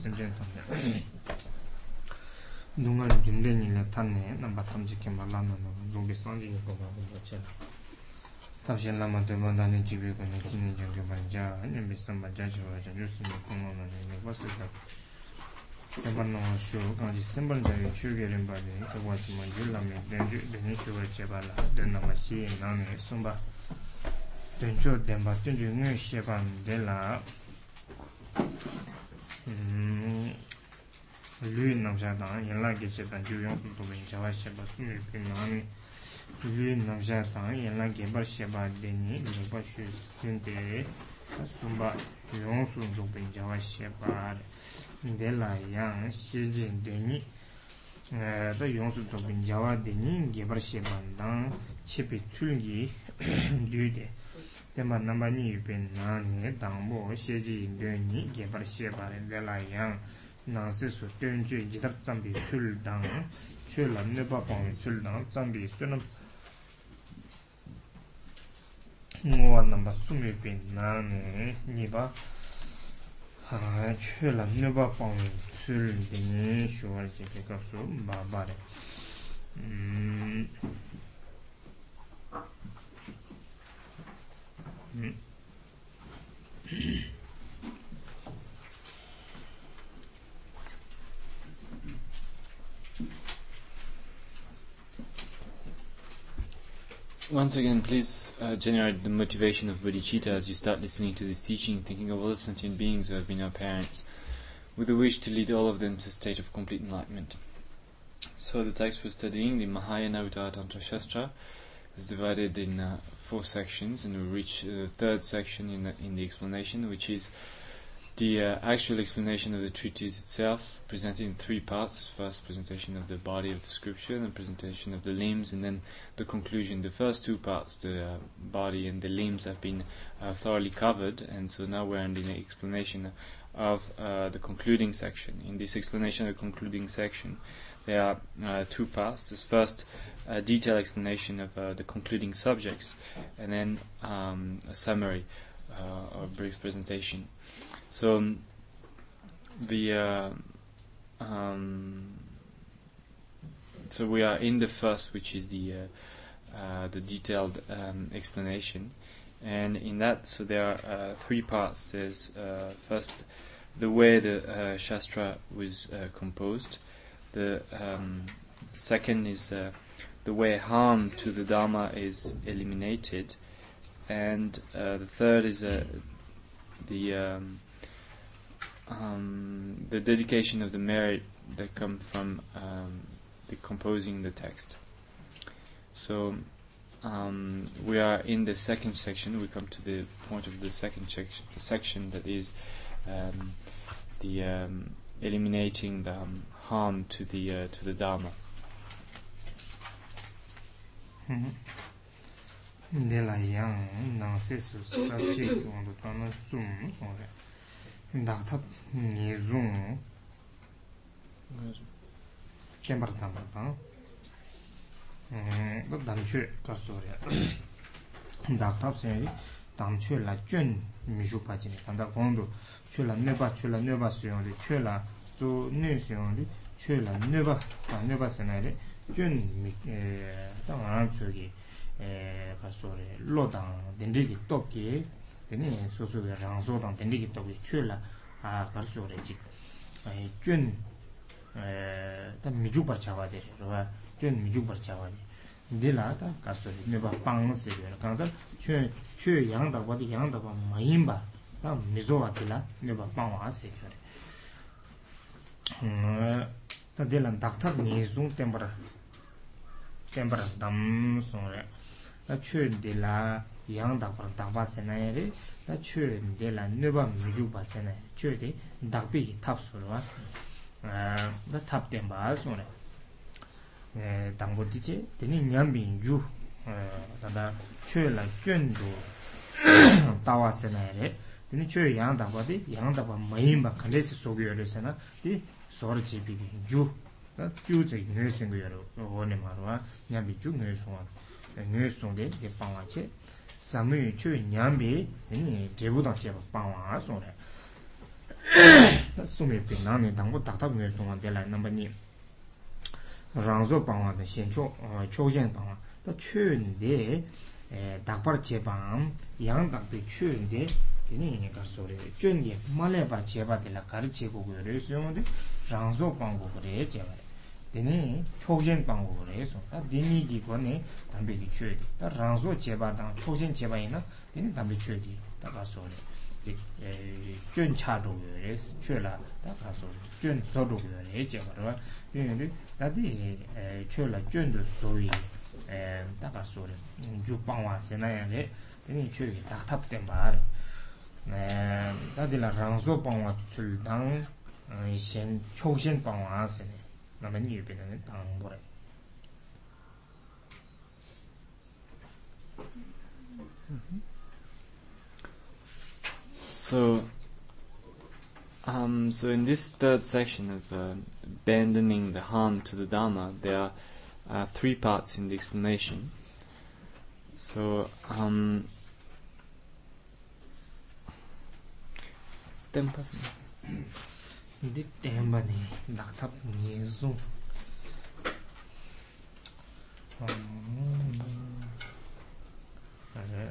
sim dunga jumbe ni la tan ne namba tam ji kem la na no jumbe san ji ko ba ko che la tab shen la ma de ma da ne ji be ko ne ji ne jang ge ban ja ne be sam ba ja ji wa ja ju su ni ko ma ne ne ba se ja sembar no shu ga ji sembar ja ye chu ge ren ba de ko wa ji ma ji la me den ju den ne shu wa che ba la den na ma shi na ne sum ba den chu den ba den ju ne she ban de la lū namshā tāng yinlā gechē tāng jū yōng sū tōba yinchā wā shē bā sū yu pī nāni lū namshā tāng yinlā gebā shē bā dēni lū bā shū sēn tē sū bā yōng sū tōba yinchā wā shē bā dē lā yāng shē jēn dēni tā yōng sū tōba yinchā wā dēni gebā shē bā dāng chē pī tsūl gī lū dē tenpa namba nyi pe nani tangbo sheji dönyi gepar shepare dela yang. Nangsi su dönju jidab tsambi chul dang chul la nipa pang chul dang tsambi sunam nguwa namba sumi pe nani nipa chul la nipa pang chul dini shuwa jibikab su babare hmm. Once again, please uh, generate the motivation of bodhicitta as you start listening to this teaching, thinking of all the sentient beings who have been our parents, with the wish to lead all of them to a state of complete enlightenment. So the text we're studying, the Mahayana Uttara Tantra Shastra, is divided in uh, four sections, and we reach uh, the third section in the, in the explanation, which is the uh, actual explanation of the treatise itself, presented in three parts. First, presentation of the body of the scripture, and presentation of the limbs, and then the conclusion. The first two parts, the uh, body and the limbs, have been uh, thoroughly covered, and so now we're in the explanation of uh, the concluding section. In this explanation of the concluding section, there are uh, two parts. This first, a detailed explanation of uh, the concluding subjects, and then um, a summary or a brief presentation. So um, the uh, um, so we are in the first, which is the uh, uh, the detailed um, explanation, and in that, so there are uh, three parts. There's uh, first the way the uh, shastra was composed. The um, second is the way harm to the dharma is eliminated, and the third is the um, um, the dedication of the merit that come from um, the composing the text. So um, we are in the second section. We come to the point of the second section that is um, the um, eliminating the um, harm to the uh, to the dharma. de la yang nang se su sa che yong do ta na sum song re da ta ni zung kem bar tam ba ta da dam che ka so re da ta se dam che la jön mi ju pa jin ta da gong do che la ne ba che la ne ba su yong re che la zu ne su yong re che la ne ba ne ba se na re jun dang eh, an tsuki eh, kasore lo dang dendriki topki deni susuwe rangso dang dendriki topki chwe la kasore jik eh, jun dang mijukbar chawa de rwa jun mijukbar chawa de. Dila dang kasore nipa pang siwe kanda chwe yang daba di yang daba mayimba dang mizowa dila nipa pang wa siwe hmm, dila daktar nizung tembara tenpar dham song re. La chö de la yang dhakpar dhakpa senaya re. La chö de la nöpa miyukpa senaya chö de dhakpi ki thap sorwa ah, la thap tenpa song re. Eh, Dhangpo di che teni nyambi yu tanda eh, chö la chön do tawa senaya re. Teni chö yang dhakpa di yang dhakpa mayinpa kandesi sogyo re senaya di sor che yu 다 규제 뇌생거 여러 원에 말와 냠비 주 뇌송 뇌송데 이 방와체 사무이 추 냠비 아니 제부당 제바 방와 송래 다 숨이 빛나네. 당고 딱딱 뇌송한 데라 넘버니. 랑조 방와의 신초 초견 방와 다 추인데 에 닭발 제방 양닭도 추인데 teni ini kar sore, chungi malaya pa cheba tila kar chego go re, suyongo de rangzo pango go re cheba re. che pa re dini cho jen pang gu gu re su da dini di kwa ni dambi ki chun de da rangzo che pa dang cho jen che pa yin na dini dambi chun de da ka so re 준 차도에 최라 다 가서 준 소도에 이제 말아 근데 나디 최라 준도 소위 에 다가서 주 방와 세나야래 근데 최기 딱 탑된 말 네, 다들라 랑소 방와 출당 신 초신 방와 세네 So, um, so in this third section of uh, abandoning the harm to the Dharma, there are uh, three parts in the explanation. So, um, ten di tenpa ni laktab nye zung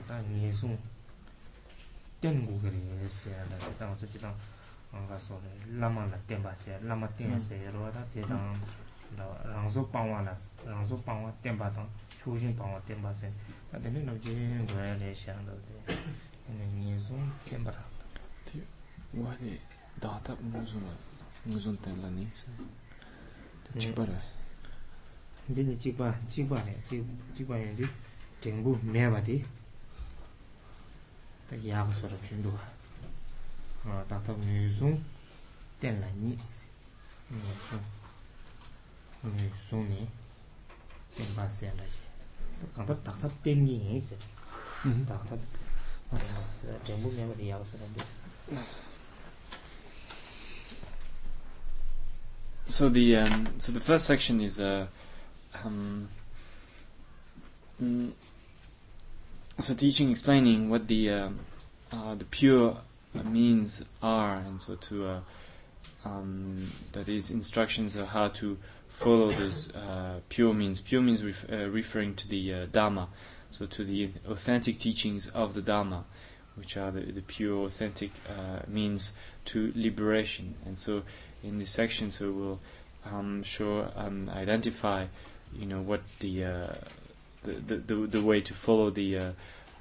ta nye zung ten gu kiri siya la tang su chi tang nga so lama la tenpa siya lama tenpa siya rwa ta te tang rangzo pangwa la rangzo pangwa tenpa tang chujin pangwa tenpa siya ta teni no jin gu kiri siya la nye zung tenpa ra wani 다다 무슨 무슨 때라니 지바라 근데 지바 지바래 지 지바야지 정부 매바디 딱 야고 서로 준도 아 다다 무슨 때라니 무슨 무슨이 땡바세라지 간다 딱다 땡기니 있어 딱다 맞아 정부 매바디 야고 서로 So the um, so the first section is uh, um, mm, so teaching explaining what the um, uh, the pure means are, and so to uh, um, that is instructions of how to follow those uh, pure means. Pure means ref- uh, referring to the uh, Dharma, so to the authentic teachings of the Dharma, which are the, the pure authentic uh, means to liberation. And so in this section, so we'll um, sure um, identify, you know, what the, uh, the, the the way to follow the uh,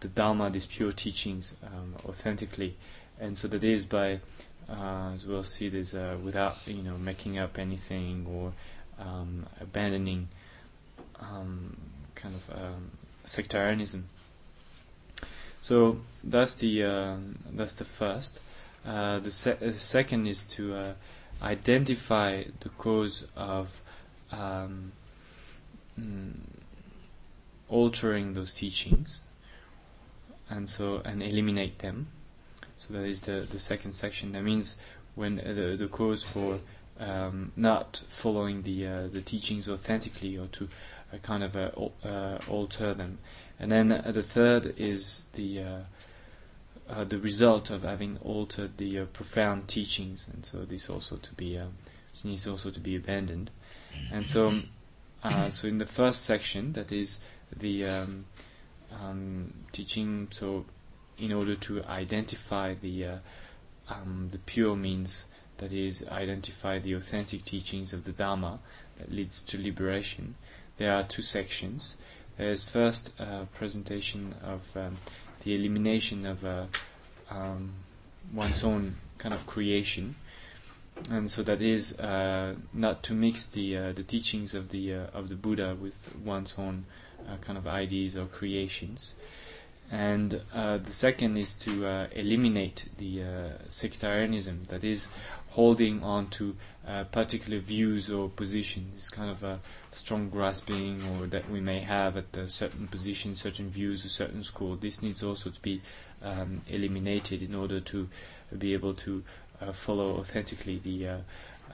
the Dharma, these pure teachings, um, authentically, and so that is by, uh, as we'll see, this uh, without you know making up anything or um, abandoning um, kind of um, sectarianism. So that's the uh, that's the first. Uh, the se- second is to identify the cause of um, mm, altering those teachings, and so and eliminate them. So that is the the second section. That means when uh, the the cause for um, not following the uh, the teachings authentically or to uh, kind of uh, uh, alter them. And then uh, the third is the uh, uh, the result of having altered the uh, profound teachings, and so this also to be um, needs also to be abandoned. And so, uh, so in the first section, that is the um, um, teaching. So, in order to identify the uh, um, the pure means, that is, identify the authentic teachings of the Dharma that leads to liberation. There are two sections. There's first a presentation of um, the elimination of uh, um, one's own kind of creation, and so that is uh, not to mix the uh, the teachings of the uh, of the Buddha with one's own uh, kind of ideas or creations. And the second is to eliminate the sectarianism, that is, holding on to uh, particular views or positions, kind of a strong grasping, or that we may have at a certain position, certain views, a certain school. This needs also to be um, eliminated in order to be able to uh, follow authentically the uh,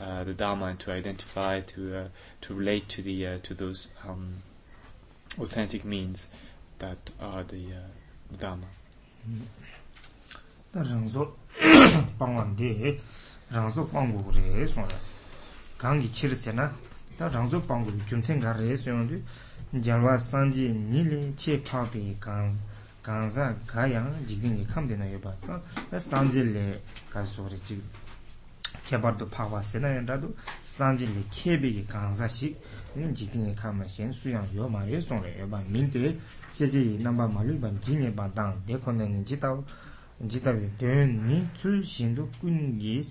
uh, the Dharma and to identify, to uh, to relate to the to those um, authentic means that are the uh, Dharma. rāngzō pānggō rē sōng rā. Gāngi chīr sē na tā rāngzō pānggō gyōmsēn gā rē sōng dī jālwā sāngjī nīli chē pāpi gāngzā gā yāng jīgdīngi kāmdē na yobā tā sāngjī lē gā sō rē jīg kēpār dō pāwā sē na yān rā dō sāngjī lē kēbē gī gāngzā shīg jīgdīngi kāma shēn sūyāng yobā rē sōng rē yobā mīn tē chē jī nāmbā mā lū bā jīngi bā dāng dē kōndē nī jītāw jītāw yō. Tēn nī tsū shīndu kūn gīs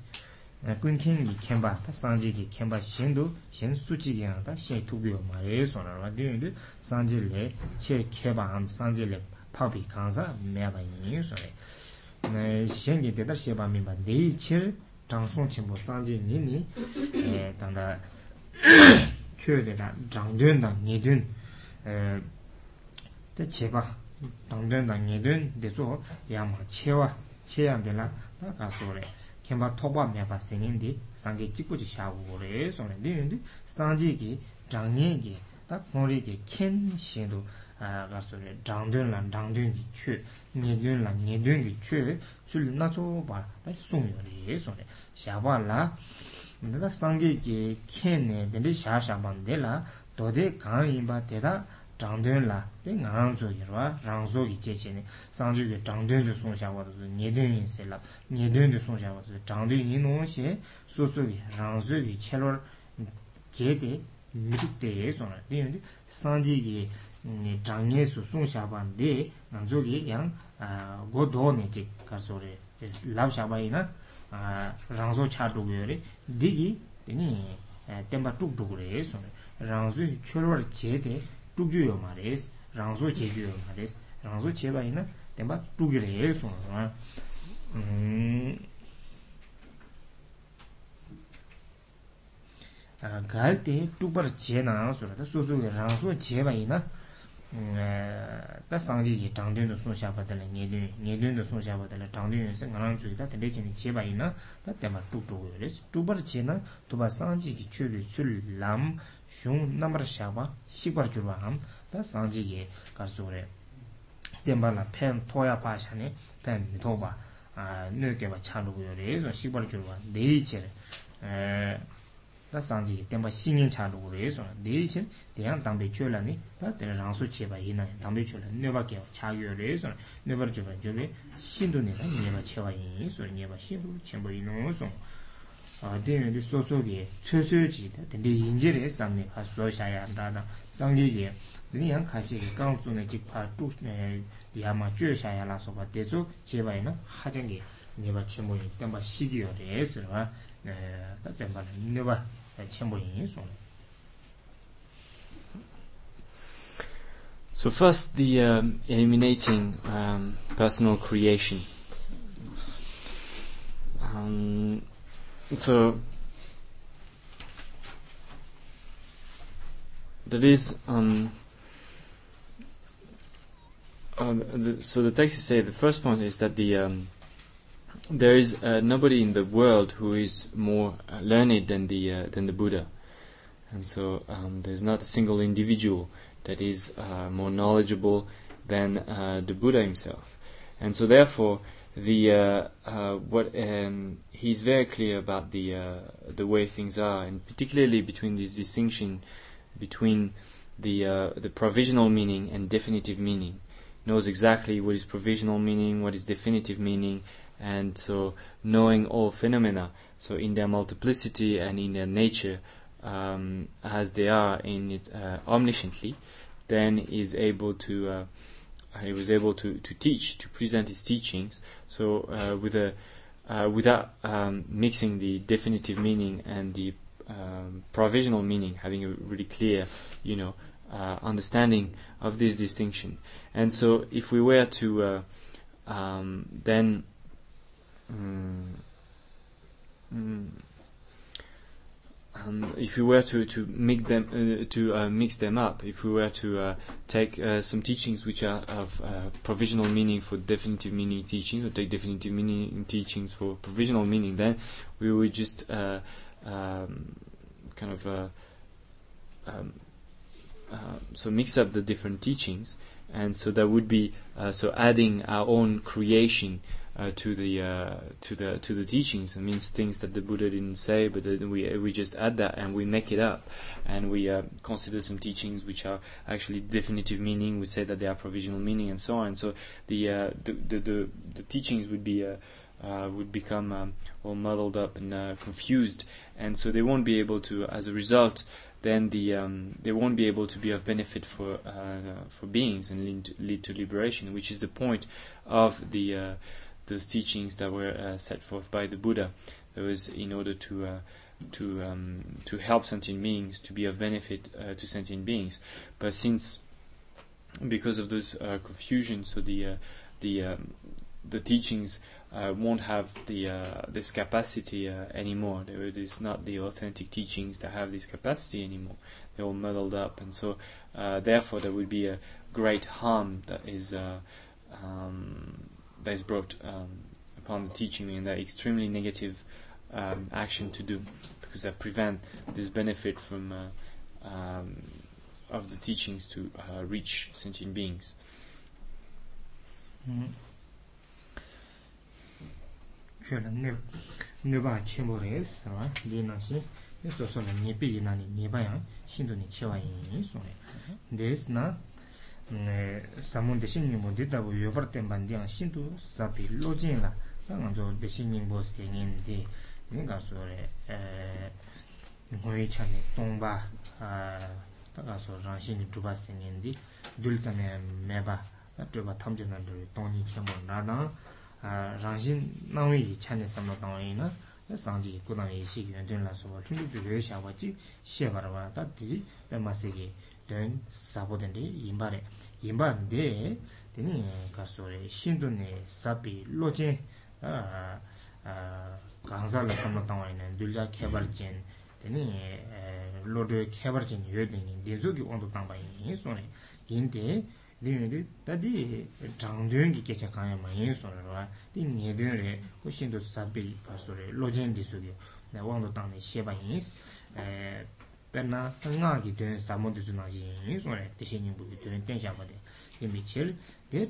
kun kēng gi kēmbā tā sāngjī gi kēmbā shindu shin sūchī gi ngā tā shē tūbiyo mā rē sō rā rā dēn dē sāngjī lē chē kēmbā ām sāngjī lē pā pī kāngsā mē bā yī sō rē shin gi dē tā shē bā mī bā dē yī chē chāng sōng chī mbō sāngjī nī nī tāndā kio dē tā chāng dēn dā nī dēn tā chē bā 당된 당예된 대조 야마 체와 체양들라 가서래 켐바 토바 메바 생인디 상게 찍고지 샤고래 소래 니는디 상지기 장년기 다 모리기 켄 신도 아 가서래 장된라 장된기 취 니된라 니된기 취 줄나조 봐 송요리 소래 샤발라 내가 상게기 켄네 데리 샤샤만데라 도데 강인바 데다 장된 라 땡앙조 이러와 랑조 이제제네 상주게 장된 송샤와도 니된 인세라 니된 송샤와도 장된 이노시 소소기 랑조기 첼로 제데 미득데 소나 데인데 상지기 니 장예수 송샤반데 랑조기 양 고도네 지 가소레 랍샤바이나 아 랑조 차도고요리 디기 데니 템바 뚝뚝그레 소나 랑조 첼로 제데 tukju yo ma res, rangzo cheju yo ma res, rangzo cheba ina tenpa tukju re suna rwa. Mm. Ah, Gaal te tukbar che na sura, ta susu ge rangzo cheba ina mm, ah, ta sangji ki tangdun do sun shaba tala, nyedun do sun shaba tala, tangdun yo se ngarang chuyi ta tende chini cheba ina ta tenpa tukju yo res. Tukbar che na tuba sangji ki chulu chul lam xiong namar xiaqba xikbar jurwa ham da sangji ge karso re. Tenpa la pen toya pa xane pen mito ba nyo ge ba cha lugu re so xikbar jurwa deri che re. E, da sangji ge tenpa xingin cha lugu re so deri che deyang tangbe chwe la ni da tena rangso che ba yina tangbe chwe la nyo ba ge ba cha yo re so nyo bar jurwa jurwe xindu ni la nye ba che wa yin so nye ba xindu chenpo yinu so. 대연이 소소기 최소지 근데 인제레 상내 하소샤야 한다나 상기기 그냥 가시기 강준의 집파 뚜스네 야마 쥐샤야라서 봐 대조 제바이나 하정기 네바 첨보이 때마 시기요레스라 에 때마 네바 첨보이 송 So first the um, eliminating um, personal creation. Um, so that is um, uh, the, so the text is say the first point is that the um, there is uh, nobody in the world who is more uh, learned than the uh, than the Buddha, and so um, there's not a single individual that is uh, more knowledgeable than uh, the Buddha himself, and so therefore the uh, uh, what um, he's very clear about the uh, the way things are, and particularly between this distinction between the uh, the provisional meaning and definitive meaning. Knows exactly what is provisional meaning, what is definitive meaning, and so knowing all phenomena, so in their multiplicity and in their nature, um, as they are in it uh, omnisciently, then is able to uh, he was able to, to teach, to present his teachings, so uh, with a uh, without um, mixing the definitive meaning and the um, provisional meaning, having a really clear, you know, uh, understanding of this distinction. And so, if we were to uh, um, then mm, mm, um, if we were to to mix them uh, to uh, mix them up, if we were to uh, take uh, some teachings which are of uh, provisional meaning for definitive meaning teachings, or take definitive meaning teachings for provisional meaning, then we would just uh, um, kind of um, so mix up the different teachings, and so that would be so adding our own creation uh, to the uh, to the to the teachings. It means things that the Buddha didn't say, but then we we just add that and we make it up, and we uh, consider some teachings which are actually definitive meaning. We say that they are provisional meaning, and so on. So the uh, the, the, the the teachings would be. Uh, uh, would become um, all muddled up and confused, and so they won't be able to. As a result, then the um, they won't be able to be of benefit for for beings and lead to, lead to liberation, which is the point of the those teachings that were uh, set forth by the Buddha. Was in order to uh, to um, to help sentient beings to be of benefit uh, to sentient beings. But since because of those uh, confusion, so the the um, the teachings uh, won't have the uh, this capacity uh, anymore. It is not the authentic teachings that have this capacity anymore. They're all muddled up, and so therefore there would be a great harm that is um, that is brought um, upon the teaching and that extremely negative um, action to do because that prevent this benefit from uh, um, of the teachings to uh, reach sentient beings. Mm-hmm. samun deshin nyingbo didabu yobar tenpan diyang shindu sabi lojin la ka nganzo deshin nyingbo sengin di nga so re ngoyi chani tongba taka so rangshin dhruba sengin di dhul tsame meba dhruba tamche na dhru tongni khenpo radang rangshin nangwi chani samla tangwayi na sangji kudangi shik yuantun la so hindu dhru yoy shawaji shebarwa ta dhiri pema segi 된 사보된디 임바레 임바인데 되니 가서에 신도네 사비 로제 아 강사를 담았던 거 있는 둘자 개발진 되니 로드 개발진 요되니 대조기 온도 담바이 손에 인데 되니 다디 장도연기 개체 강에 많이 손으로 되니 얘들의 그 신도 사비 가서에 로젠 디수기 내 왕도 땅에 시바인스 에 yīn sī bē nā ngā kī dūyōng sā mō dī sō nā yīn sō rē dī shē nying bū kī dūyōng tēng xā bā dē dī mī chē rē dē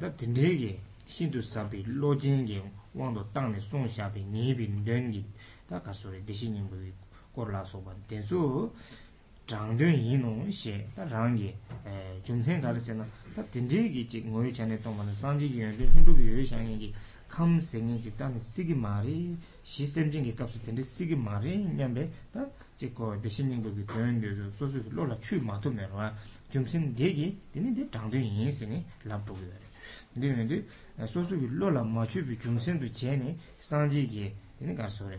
dā dī ndē kī shīndō sābī lō jēn kī wāng dō tāng nē sōng xā bī ngē bī ndēng kī dā kā sō rē dī shē nying bū kī kō rā sō bā dē sō 장든 이노 시 랑게 에 중생 가르세나 다 딘지기 지 ngoy chane tong man sanji gi yende hundu bi yoy shang gi kham seng gi zam sig mari shi sem jing gi kap su tende sig mari nyambe da ji ko de shin ning gi den de so so lo la chu ma to me ro jum sin de gi dini de dang de yin sing ni la bu ge de ne de so so gi lo la ma chu bi jum sin du je ne sanji gi dini ga so re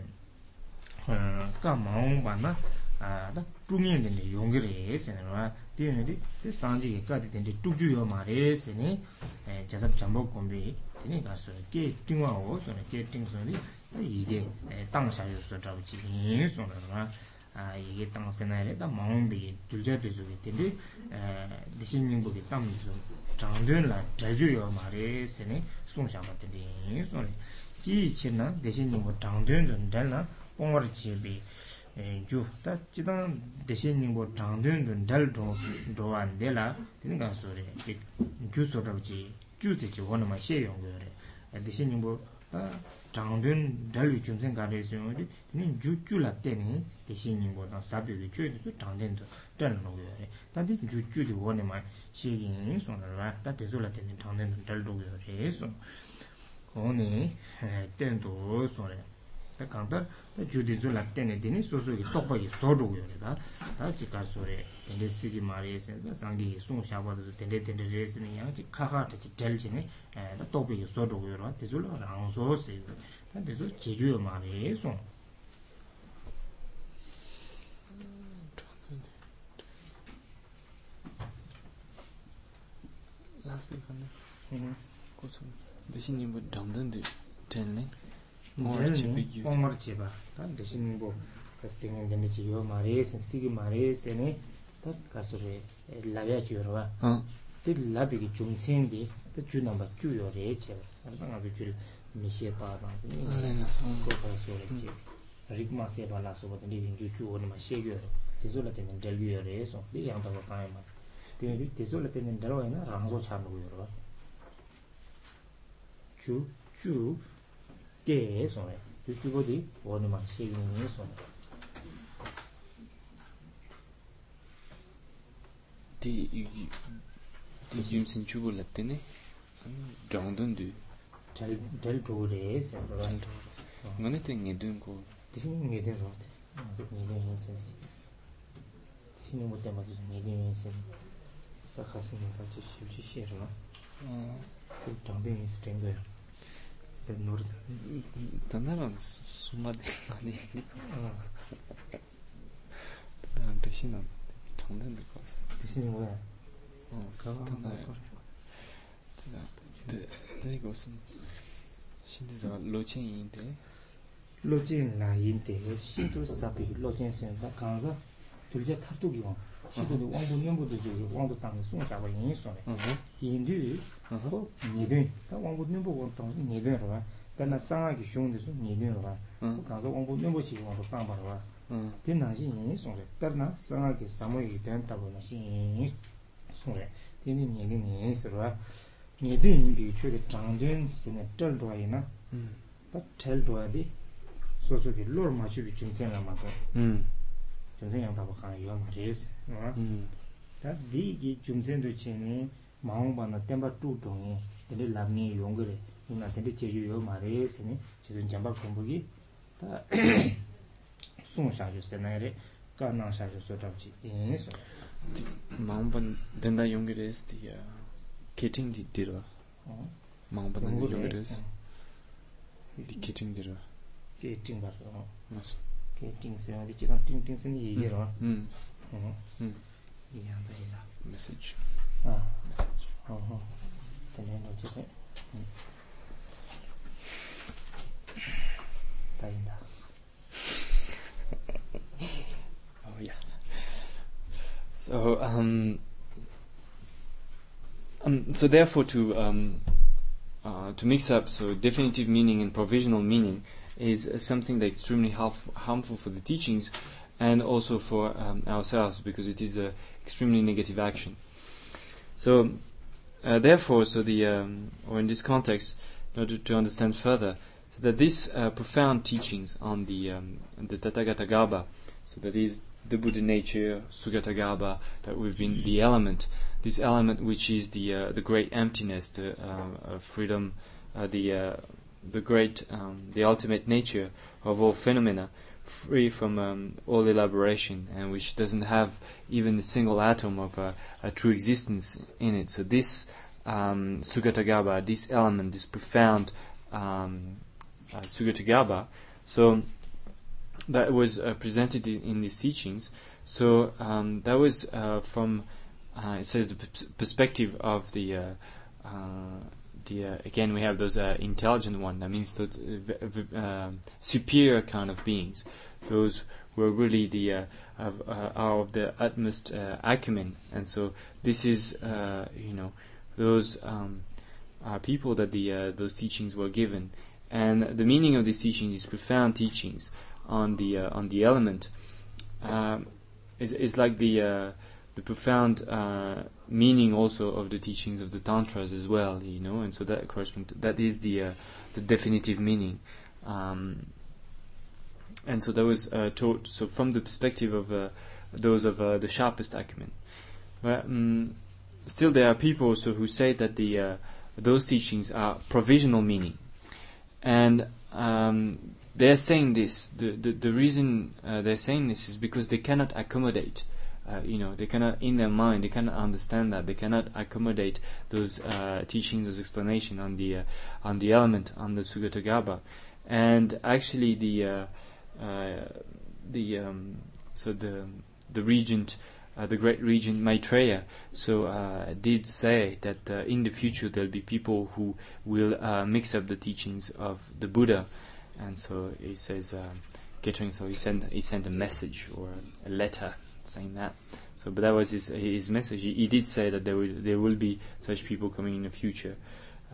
ka ma ong ba na 다 중요한 데 용기를 세는 뒤에는 이 상지 까지 된데 뚝주요 말에서니 에 자섭 잠복 공비 되니 가서 게 띵와오 소네 게 띵소니 이게 당사요 소자지 소는 아 이게 당세나에 다 마음비 둘째도 저기 된데 에 대신님보게 담죠 장된라 자주요 말에서니 송샤마 된데 소니 지치나 대신님보 장된은 달라 뽕을 집이 주 다 지단 대신님보 장된은 달도 도안 되라 되는 거 소리 주 소리지 주지 원은 막 셰용 거래 대신님보 아 장된 달위 중생 가르쳐요 니 주주라 때니 대신님보 다 사비를 줘도 장된도 되는 거래 다들 주주도 원은 막 셰긴 손으로 다 대소라 때니 장된도 달도 그래서 거니 때도 소리 tā kāntā tā jūdī dzū lā tēne tēne sō sō kī tōkpa kī sō rūg yō rē tā tā chī kā sō rē tēndē sī tende siri ma re se da sangi sung shaba da tende tende re se ne yang chi kha kha ta chi del chi ne da tobe yu so do yu ra de zu la rang so se da de zu chi ju ma re sung last week ne ko sun de shin yin bu dang den de ten ne mo chi bi gi mo chi ba da de shin bu ka sing den de chi yo ma re se si gi ma re se ne rwa, tī lābyā ki chūng sēn dī, tā chū nāmbā chū yō rē chiba, tā ngā chū chū mī shē pā tā, kō pā sō rē chiba, rīk mā sē pā lā sō pā tā nī chū chū wā nī mā shē yō rē, tī sō lā tēn dāl yō rē sō, tī yāng tā wā kāyā mā, tī sō lā tēn dāl wā yā rāng sō chā nō yō rwa, chū 주 대에서네 주주고디 원이만 시행해서 디 이- 디 윤신 주고 랐더니 정돈도 잘 di di yimsin chubu latte ne dangdun du dal do re se dal do ngane te nge dun ko di nge den ro se nge den yin se di ne mo te ma ji nge den yin se sa khas ne ka chi shi chi she ro ko dang den is ten go pe nor ta na ran suma de ngane ni ta ran de shi na dang den de ko 대신이 뭐야 어 그거 단나 뭐 진짜 네 네, 이거 무슨 신디가 로칭인데 로진 라인데 시도 사비 로진 센터 강자 둘째 탈도기 왕 시도도 왕부 년부도 저기 왕도 땅에 송샤고 인소네 어 인디 어 니들 다 왕부 년부 왕도 니들로 봐 근데 상하기 쉬운데서 니들로 봐 어 강자 왕부 년부 지 왕도 땅 봐라 봐 어 된나지 인소래 그러나 상하기 사모이 된다고 신 소래 되는 니들 인소래 니들 인비 최대 장된 신의 절도이나 음 다 텔도아디 소소기 로르 di nāngshī yīngi sōngshē pēr nā sāngā kī sāmo yī tēn tabu nāngshī yīngi sōngshē di nī nī kī nī sirwa. Nī du yīngi bī chū kī chāng dēn sī nā tēl duwa yī na. Hmm. Tā tēl duwa di sō sō kī lōr mā chū bī chūm sēn lā mā tō hmm. chūm sēn yāng tabu khāng yō mā rē sī tā di kī chūm sēn du chī nī mā hōng bā na tēmbā tū tōng yī tēndē lāb nī yōng kī rē yī na tēndē chē yō mā rē sī nī chī sō jambā kōmbu kī tā 음반 공부래 연결해서 디 캐팅 디라 게팅 바로 어 맞아 게팅 세요 지금 띵띵스니 이게로 음 어 음. 이해한다 이다 메시지 아 메시지 어허. 되는 어쨌든. 응. 다행이다. So um, um so therefore to um uh, to mix up so definitive meaning and provisional meaning is uh, something that's extremely harmful for the teachings and also for um, ourselves because it is a extremely negative action. So uh, therefore, so the um, or in this context, in order to understand further, so that these uh, profound teachings on the um, the Tathagatagarbha, so that is the Buddha nature, Sugatagarbha, that we've been the element, this element which is the uh, the great emptiness, the uh, uh, freedom, uh, the uh, the great, um, the ultimate nature of all phenomena, free from um, all elaboration, and which doesn't have even a single atom of a true existence in it. So this um, Sugatagarbha, this element, this profound um, Sugatagarbha, so that was uh, presented in, in these teachings. So um, that was uh, from uh, it says the p- perspective of the uh, uh, the uh, again we have those intelligent one. That means those superior kind of beings, those who are really the of, are of the utmost acumen. And so this is you know those um, people that the those teachings were given. And the meaning of these teachings, these profound teachings on the uh, on the element, um, is is like the uh, the profound uh, meaning also of the teachings of the tantras as well, you know, and so that corresponds. That is the uh, the definitive meaning, um, and so that was uh, taught. So from the perspective of uh, those of the sharpest acumen, but um, still there are people also who say that the those teachings are provisional meaning, and um, they're saying this. The the, the reason uh, they're saying this is because they cannot accommodate. Uh, you know, they cannot, in their mind, they cannot understand that. They cannot accommodate those uh, teachings, those explanation on the uh, on the element, on the Sugatagarbha, and actually the uh, the um, so the the regent, uh, the great regent Maitreya, so uh, did say that uh, in the future there'll be people who will mix up the teachings of the Buddha, and so he says, um, Getting so he sent he sent a message or a letter saying that. So, but that was his his message. He, he did say that there will there will be such people coming in the future,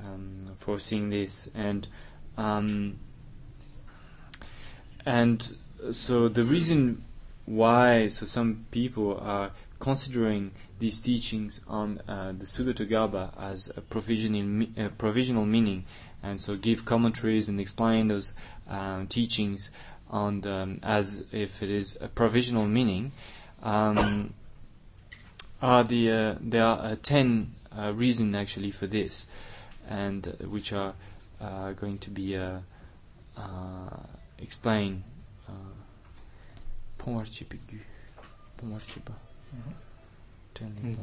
um, foreseeing this, and um, and so the reason why so some people are considering these teachings on uh, the Sugatagarbha as a provisional, uh, provisional meaning and so give commentaries and explain those um, teachings on the, um, as if it is a provisional meaning. Um, are the uh, there are uh, ten uh, reasons actually for this, and uh, which are uh, going to be uh, uh, explained. Pongwarchipigu, pongwarchipa. 델니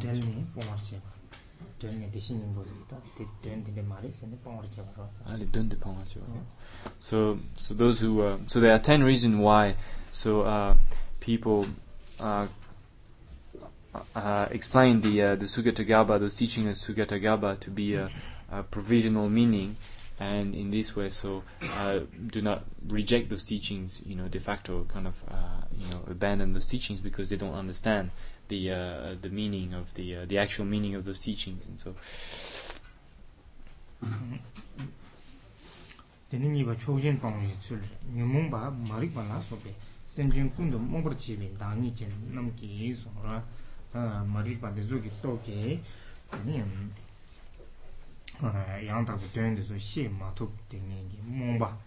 So so those who uh, so there are ten reasons why so uh, people uh, uh, explain the uh, the Sugatagarbha, those teachings of Sugatagarbha to be a, a provisional meaning, and in this way so uh, do not reject those teachings you know de facto kind of uh, you know abandon those teachings because they don't understand the uh, the meaning of the uh, the actual meaning of those teachings. And so tenen ni ba chojin pang ni chul ni mong ba mari ba na so be sen jin kun do mong bor chi be da ni chen nam ki so ra uh, mari ba de zo ki to ke ni um, 양다고 되는데서 시 마톱 되는 게 뭔가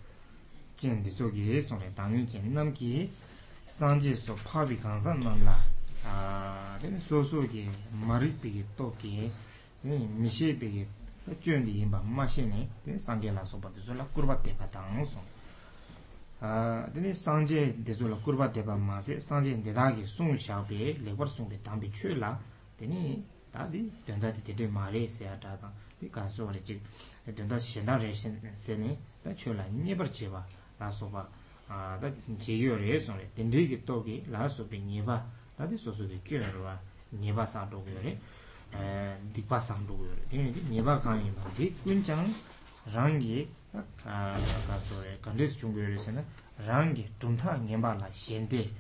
진데 저기 손에 당연히 남기 산지서 파비 간산 남라. 아 근데 소소기 마리비 토기 미시비 쮸니 임바 마시네. 데 소바데 졸라 쿠르바 대바당소 아 근데 상제 데졸라 쿠르바 대바 마제 상제 데다기 송샤베 레버 송베 담비 쮸라. 데니 다디 된다디 데데 마레 세야다.당 디 가소레 지 된다 신다 레신 세니 다 쳬라 니버 제바 라소바 아다 제요레 소레 덴디기 또기 라소베 니바 다디 소소게 쳬르와 니바 사도게레 dikpa samdhu goyo re. Tene nyeba kanyi ma, di kunchang rangi ka sore, kandes chung goyo re se na, rangi dumta nyeba la xente,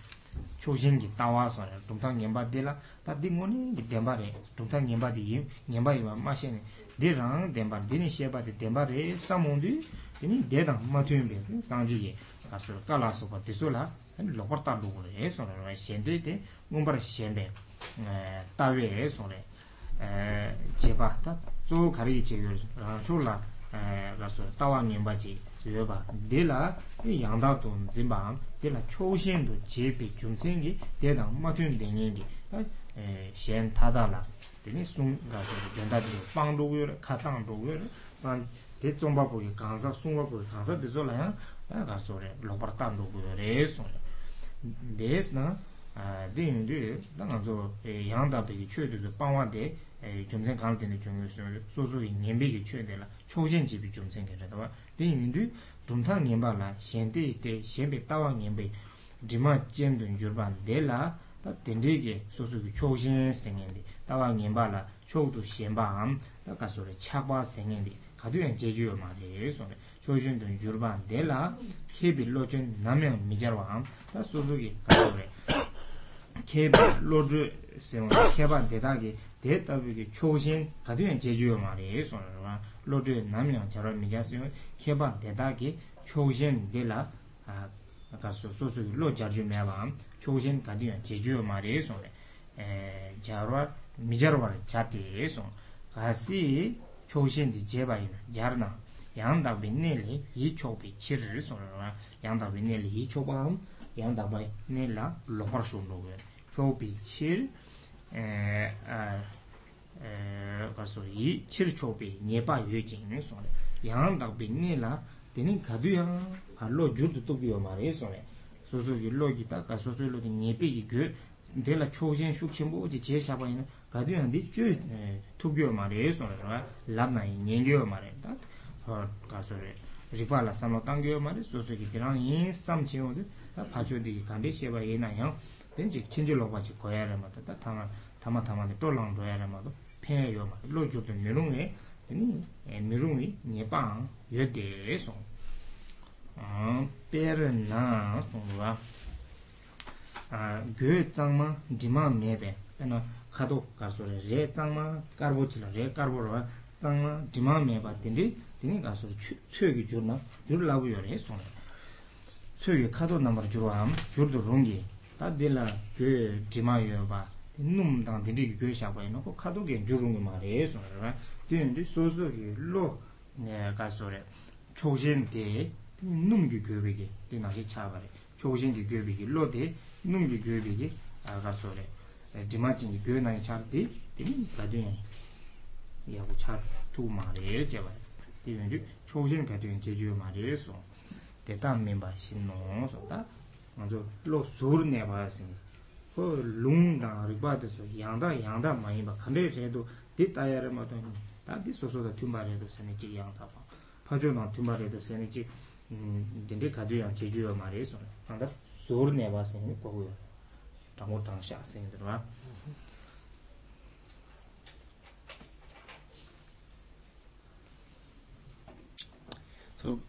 choshingi tawa sore, dumta nyeba de la, ta di ngoni di denpa re, dumta nyeba di yim, nyeba ima ma xe ne, di rang denpa re, dini xeba di denpa re, samundu, dini dedang ma tuyunbe, sanji ye, ka sore, ka la sopa, diso la, lopar ta dhugo re, sore, xente de, ngombar xenbe, tawe sore, 제바 다 조 가리 제요 라초라 가서 따와 님바지 제바 데라 이 양다도 진바 데라 초신도 제비 중생이 대당 맞은 되는지 에 현타다라 되니 숨 가서 된다지 di rāng dēmbā, dīni shēbā dī dēmbā rē sāmōng dī, dīni dēdāng mā tuyōn bē, sāngchū yē, kāsū kālā sōpa dī sō lā, lōkbar tā lōg rē sō rē, shēn dī dī, ngōmbar shēn bē, tā wē rē sō rē, jēbā, tā tsō kārī chē yō rē, rāng chō lā, kāsū tāwā ngēmbā chē, sō yō bā, dī lā, yāngdā tōng dzimbāng, dī lā chō shēn dō jē bē, chūm sēng gī, dēdāng mā tuyōn dēng yēng gī, shēn tā tā lā, teni sung gaso gyanda dhiyo pang dhogo yore, ka tang dhogo yore san te tsomba pogi kansa, sungwa pogi kansa dhizo la ya da gaso re, lokpar tang dhogo yore sung des na di yung di da nga zo e, yang da pegi chwe dhizo pangwa de e, jumsen kanla teni jumyo sung so so ki nyembe ki chwe de la chokshen jibi jumsen ki radawa di yung di jumta nyemba la shen te te shen pe tawa nyembe dima jen dun jurban de la da tenri ki so so ki chokshen sengen di tawa ngenpa la chokdu shenpa am da ka sore chakpa sengen di kaduyan jejuyo ma re sore chojun dun yurban de la kebi lochun namyang mijarwa am da suzuki ka sore kebi lochun senwa keban dedagi de tabi ki kaduyan jejuyo ma re sore lochun namyang jarwa mijar senwa keban dedagi choksin de la ka suzuki lo jarju mewa am choksin kaduyan jejuyo ma re sore eh, jarwa 주요 말이에요. 소네 에 자로 미자로 말 자티에요. 가시 초신디 제바이나 자르나 양다 빈네리 이 초비 치르를 소나 양다 빈네리 이 초밤 양다 바이 네라 로퍼쇼노게 초비 칠 에 가서 이 칠초비 네바 유진 소네 양다 빈니라 데니 가두야 할로 주도 또 비어 말이에요 소소 일로기다 가서 소소로 네비기 그 데라 초진 슈킨 뭐지 제샤바이는 가두야인데 주 투비어 말이에요 소네 라나이 년겨 말이다 어 가서 리발라 삼로 당겨 말이 소소기 드랑 이 삼치오데 파조디 간데 셰바 예나요 된지 친절로 같이 거야를 맞다 타마 타마 타마데 똘랑 줘야를 맞다 pen yo ma lo ju de mirung e ni e mirung ni ni pa ye de so a per na so wa a ge chang ma di ma me be na kha do ka so re re chang ma kar bo chi la re kar bo ro chang ma di ma me ba tin di ni ga so chue gi ju na ju la bu yo re so chue gi kha do na ma ju wa am ju do rong gi ta de la ge di ma yo ba num dang din ri gyo sha bai no ko ka do ge ju rung ma re so ra ti yin di so so ge lo 네 가서래 초신데 눔기 교비기 디나시 차바래 초신기 교비기 로데 눔기 교비기 아가서래 디마진 교나이 차디 디 가드니 야고 차 투마레 dima chingi gyo nani char di dini gadyoyin yagu char tu maare jeba diyon di chokshin gadyoyin jejuyo maare so deta mimba shin nong so ta anzo lo sur ne baya singi ko lung dang rikba deso yangda yangda mayi ba kandaya chaydo di tayara ma to ta di soso da tumbare do sani chik yangda pa pajo nang tumbare do sani chik dinde gadyoyin jejuyo maare so anda sur ne baya singi koguyo So,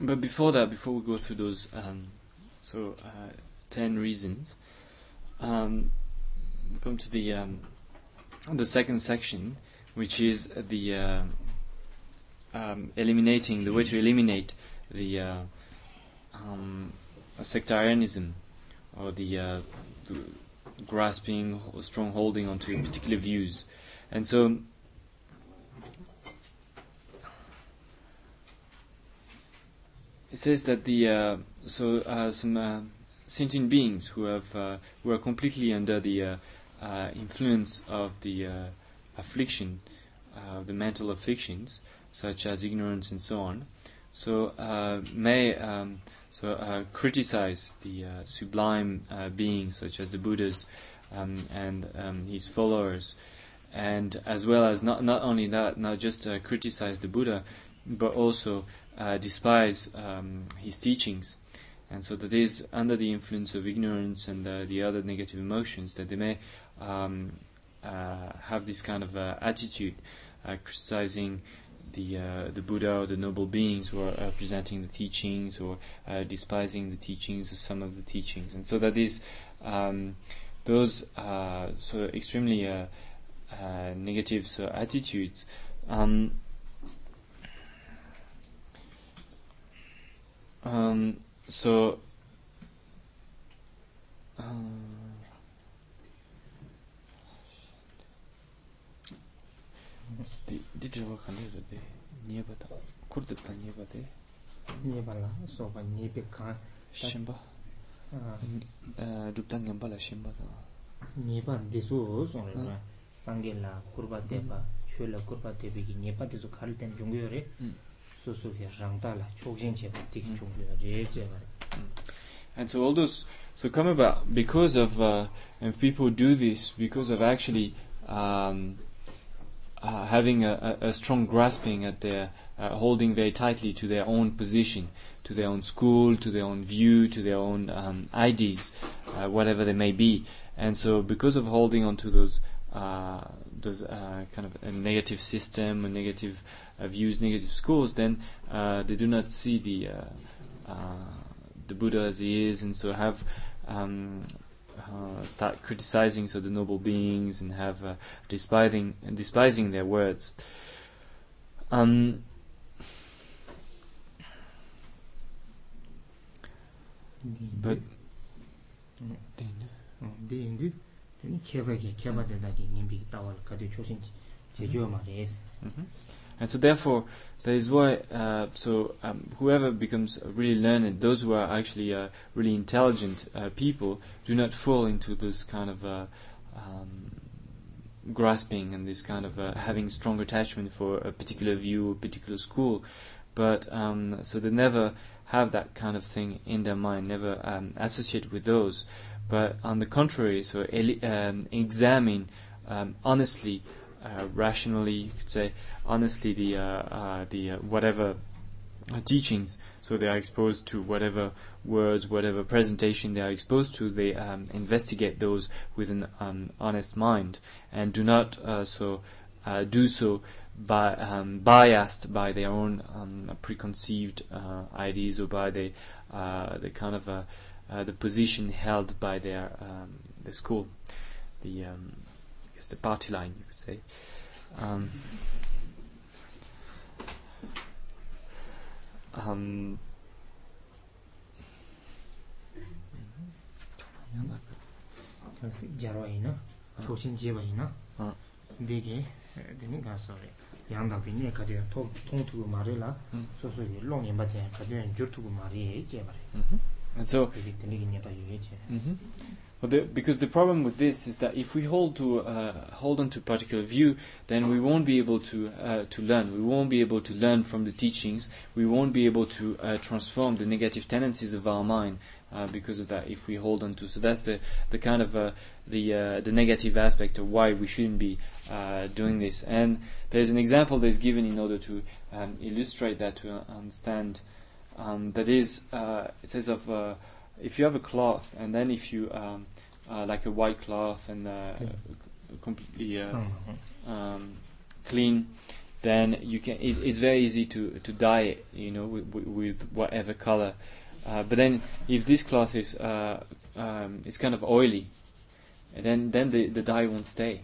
but before that, before we go through those, um, so uh, ten reasons, um, we come to the um, the second section, which is the uh, um, eliminating the way to eliminate the uh, um, sectarianism or the uh, grasping or strong holding onto particular views, and so. It says that the uh, so uh, some uh, sentient beings who have uh, who are completely under the uh, uh, influence of the affliction, the mental afflictions such as ignorance and so on, so may um, so uh, criticize the uh, sublime uh, beings such as the Buddhas um, and um, his followers, and as well as not not only that, not just uh, criticize the Buddha, but also uh, despise um, his teachings, and so that is under the influence of ignorance and uh, the other negative emotions that they may um, have this kind of attitude, criticizing the uh, the Buddha or the noble beings who are uh, presenting the teachings or uh, despising the teachings of some of the teachings, and so that is um, those uh, so extremely negative so attitudes. Um, um, so um, di dhruva khande rade nyeba ta kurdib ta nyeba de nyeba la soba nyebe khan shimba dhubta nyamba la shimba ta nyeba desu son rima sange la kurba deba chwe la kurba debe ki nyeba desu khali ten jungyo re su su ki rangta la chokjen cheba tiki jungyo re cheba And so all those, so come about because of, uh, and people do this because of actually um, uh, having a, a, strong grasping at their uh, holding very tightly to their own position, to their own school, to their own view, to their own um, ideas, uh, whatever they may be. And so because of holding on to those uh, those uh, kind of a negative system, or negative uh, views, negative schools, then they do not see the the Buddha as he is, and so have um, uh, start criticizing so the noble beings and have uh, despising despising their words. Um, but 디인디 니 케바게 케바데다기 님비 따월 가디 초신 제주어 말이에스 Mhm. And so, therefore, that is why. Uh, so, um, whoever becomes really learned, those who are actually uh, really intelligent uh, people, do not fall into this kind of uh, um, grasping and this kind of uh, having strong attachment for a particular view, a particular school. But um, so they never have that kind of thing in their mind, never um, associate with those. But on the contrary, so um, examine um, honestly uh, rationally, you could say, honestly, the uh, uh, the uh, whatever teachings. So they are exposed to whatever words, whatever presentation they are exposed to. They um, investigate those with an um, honest mind and do not uh, so uh, do so by um, biased by their own um, preconceived ideas or by the the kind of the position held by their um, the school, the um, I guess the party line, say. Um, um, gyarwa ina, choshin jeba ina, degi, dini gansore, yangda bini kadiyo tong tuku mari la, so so yu long yinba ten kadiyo jur tuku mari ye jeba re. So, dini ki nyepa yu ye jeba. Well, the, because the problem with this is that if we hold to uh, hold on to a particular view, then we won't be able to uh, to learn. We won't be able to learn from the teachings. We won't be able to uh, transform the negative tendencies of our mind uh, because of that. If we hold on to, so that's the the kind of uh, the uh, the negative aspect of why we shouldn't be doing this. And there's an example that's given in order to um, illustrate that to understand. Um, that is, it says of if you have a cloth and then if you um, uh, like a white cloth and uh, completely uh, um, clean, then you can. It, it's very easy to to dye it, you know, with, with, with whatever color. Uh, but then if this cloth is uh, um, is kind of oily, then then the the dye won't stay.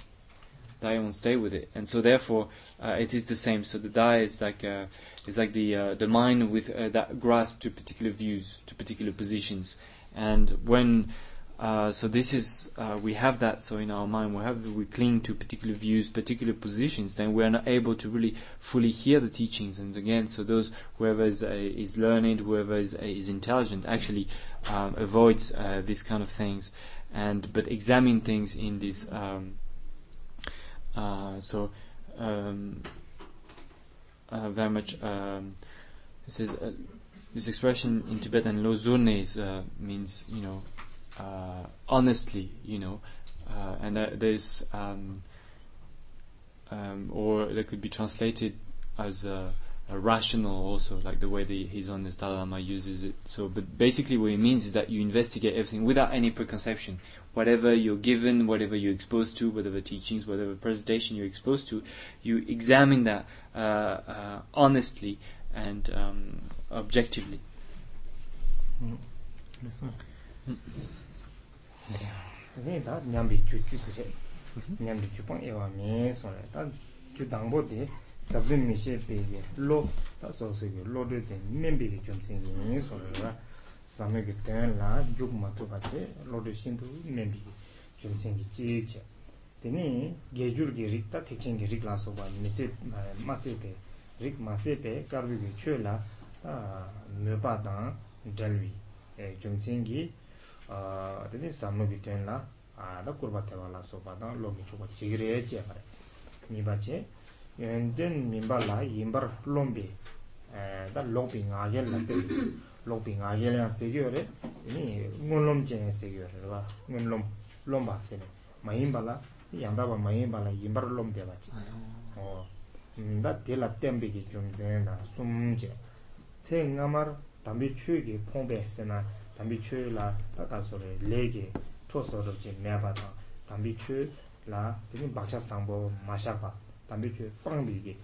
Dye won't stay with it, and so therefore uh, it is the same. So the dye is like uh, is like the uh, the mind with uh, that grasp to particular views, to particular positions, and when uh, so this is uh, we have that so in our mind we have we cling to particular views, particular positions, then we are not able to really fully hear the teachings. And again, so those whoever is is learned, whoever is is intelligent, actually um, avoids these kind of things, and but examine things in this. Um, so um, uh, very much um, uh, this expression in Tibetan lozurne is, uh, means you know uh, honestly you know uh, and uh, there's um, um, or that could be translated as a, a rational also like the way the His Honest Dalai Lama uses it. So but basically what it means is that you investigate everything without any preconception whatever you're given, whatever you're exposed to, whatever teachings, whatever presentation you're exposed to, you examine that uh, uh, honestly and um, objectively. Mm. Mm. Yeah. sabdun mi she pe ge lo ta so se ge lo de de men bi ge chum sen ge ni so ra samegi ten la yuk matu bache lodo shindu membi chumsengi chi che. Teni gejur ge rik ta tekchen ge rik la soba mese eh, masir pe rik masir pe karbi ge che la meba dan dalwi eh, chumsengi ah, teni samegi ten la ah, la kurba tewa la soba dan logi chukwa chigire che kare miba che eh, yenden mimba la yimbar lombi da lombi nga ye la pe. lokpi nga yelan sekyo re ngunlom chen sekyo re wa ngunlom lomba sene mayin bala yandaba mayin bala yimbar lom deba chi da tela tenpe ki chum zene na sum che tse ngamar tambi chu ki pongpe sena tambi chu la tata sore le ki to soro chi meba tang tambi chu la tini baksha sangpo ma shakpa tambi chu pangbi ki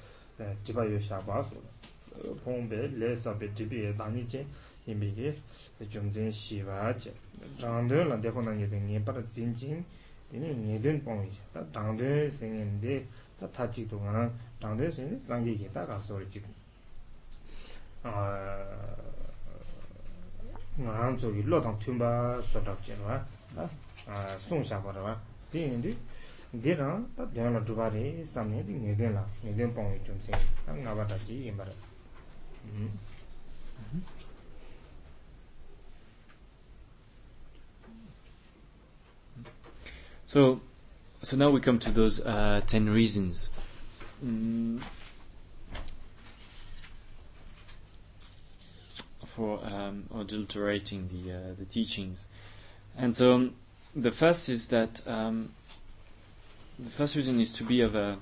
jiba yo shakpa sore 세기오레 바 몬롬 롬바세네 마임발라 양다바 마임발라 임바 롬데바치 어 다 딜라 템비기 좀 제나 숨제 생가마르 담비 추기 퐁베세나 담비 추라 다가소레 레게 토소로 지 메바다 담비 추라 되게 박샤 상보 마샤바 담비 추 빵비기 지바요 샤바소 퐁베 레사베 지비에 다니제 임비게 좀진 시바제 장들라 데코나 예데 니바르 진진 되니 니든 뽕이지 다 장들 생인데 다 타지도 가 장들 생이 상기게 다가소리 지 아 ngāng tsō kī lō tāng tūmbā sō tāp chē rwa sōng shā pa rwa dī yin dī dī rāng tā dhyāng lā dhūpa rī sām nē dī ngē dēn lā ngē dēn pōng wī chōng sē tā ngā bā tā chī yin rā So, so now we come to those uh, ten reasons. Mm. For um, adulterating the uh, the teachings, and so um, the first is that um, the first reason is to be of a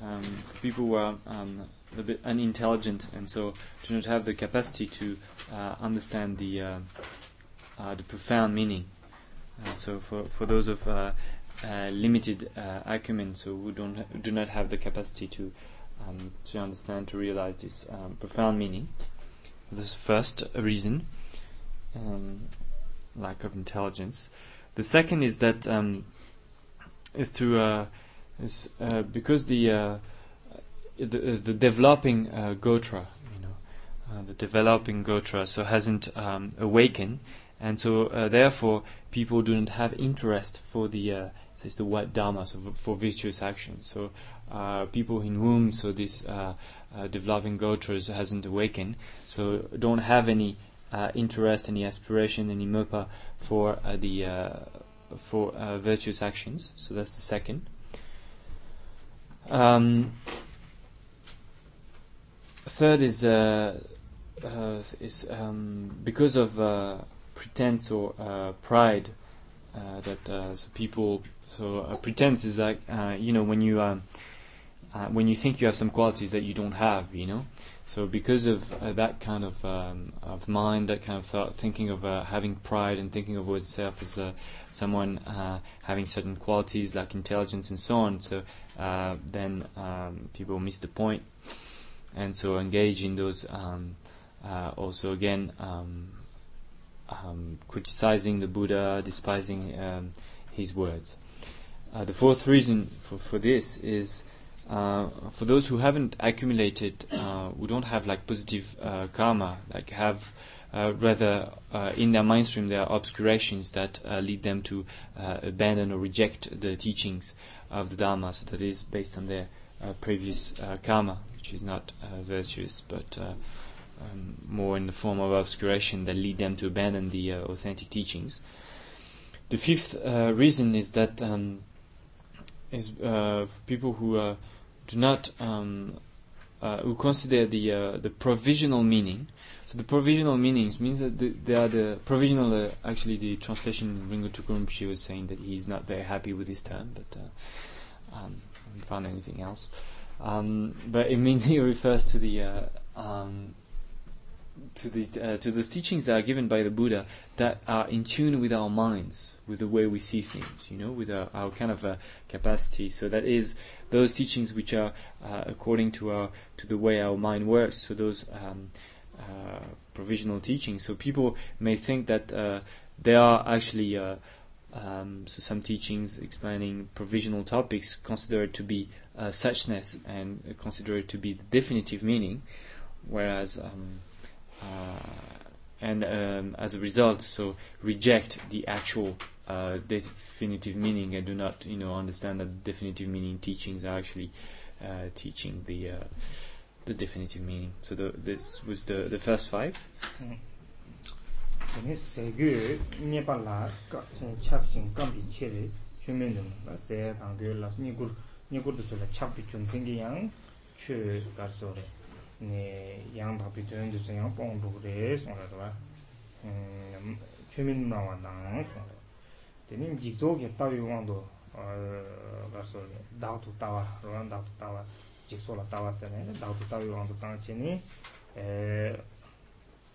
um, for people who are um, a bit unintelligent and so do not have the capacity to uh, understand the uh, uh, the profound meaning. Uh, so for for those of uh, uh, limited acumen, so who don't ha- do not have the capacity to um, to understand to realize this um, profound meaning. This is first reason, um, lack of intelligence. The second is that um, is to is because the the, the developing uh, gotra, you know, uh, the developing gotra, so hasn't um, awakened, and so uh, therefore people do not have interest for the uh, says the what dharma, so for virtuous action. So uh, people in whom so this uh, uh, developing gotras hasn't awakened, so don't have any interest, any aspiration, any mopa for the for virtuous actions. So that's the second. Um, third is is um, because of pretense or uh, pride uh, that uh, so people so pretense is like you know when you um, when you think you have some qualities that you don't have you know? So because of uh, that kind of um, of mind, that kind of thought, thinking of uh, having pride and thinking of oneself as uh, someone having certain qualities like intelligence and so on, so then um, people miss the point, and so engage in those. Um, also, again, um, um, criticizing the Buddha, despising um, his words. Uh, the fourth reason for, for this is uh, for those who haven't accumulated, uh, who don't have like positive uh, karma, like have uh, rather uh, in their mind stream there are obscurations that lead them to abandon or reject the teachings of the Dharma, so that is based on their previous karma, is not virtuous, but um, more in the form of obscuration that lead them to abandon the uh, authentic teachings. The fifth uh, reason is that um, is uh, people who uh, do not um, uh, who consider the uh, the provisional meaning. So the provisional meanings means that the, they are the provisional. actually, the translation Ringu Tulku Rinpoche was saying that he's not very happy with this term, but um, I haven't found anything else. Um, but it means he refers to the um, to the uh, to the teachings that are given by the Buddha that are in tune with our minds, with the way we see things, you know, with our, our kind of uh, capacity. So that is those teachings which are uh, according to our to the way our mind works. So those um, uh, provisional teachings. So people may think that uh, there are actually uh, um, so some teachings explaining provisional topics considered to be suchness and consider it to be the definitive meaning, whereas um, uh, and um, as a result, so reject the actual uh, definitive meaning and do not, you know, understand that definitive meaning teachings are actually uh, teaching the the definitive meaning. So the, this was the the first five. Tene sege nyepa la ka chap sing kam che re chumen dum la se la ni gur de so la chap bi chun sing yang che gar so re 네 양답이 되는 데 그냥 뽕도 그래 손으로 음 최민 나와나 손 되는 직속에 따위 왕도 어 가서 다도 따와 그런 다도 따와 직속라 따와서네 다도 따위 왕도 당치니 에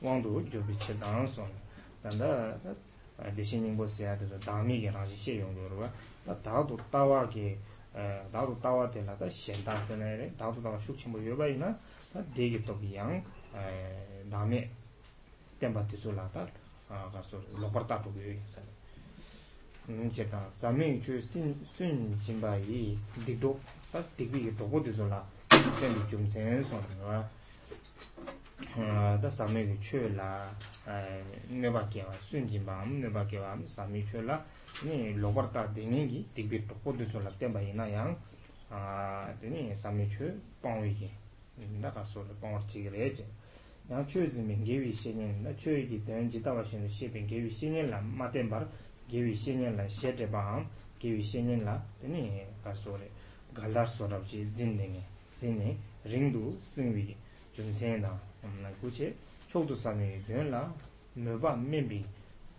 왕도 저비 체당 손 단다 대신인 곳에 돼서 다음이 라지 시용도로 봐 다도 따와게 에 다도 따와 되나다 현다서네 다도 따와 숙치 뭐 여바이나 degi toki yang nami tenpa tisu la ta kaso lopar tato kuyo yin sari nche ta sami chu sun jimba yi dikdo ta dikwi ki toko tisu la tenpi dā sāmi kī chū lā nirvā kiawā, sūn jīmbā ām nirvā kiawā ām sāmi chū lā lōpar tā dīngi kī dīgbī tōkpo dī sō lā tēmbā yinā yāng dīngi sāmi chū pāngwī kī dā kā sō lā pāngwar chī kī rē chī yāng chū zīmi gēwī shēnyēn dā chū kī dēng jī tāwā shēnyēn shēpi gēwī shēnyēn lā mā tēmbā gēwī shēnyēn lā shē tē bā ām gēwī shēnyēn lā dīngi kā sō rē gāldār sō rā chī zīn dīngi zīn rīng dū sīng wī chūm sēn dāng kuche chokdo sami yuwen la meba mebi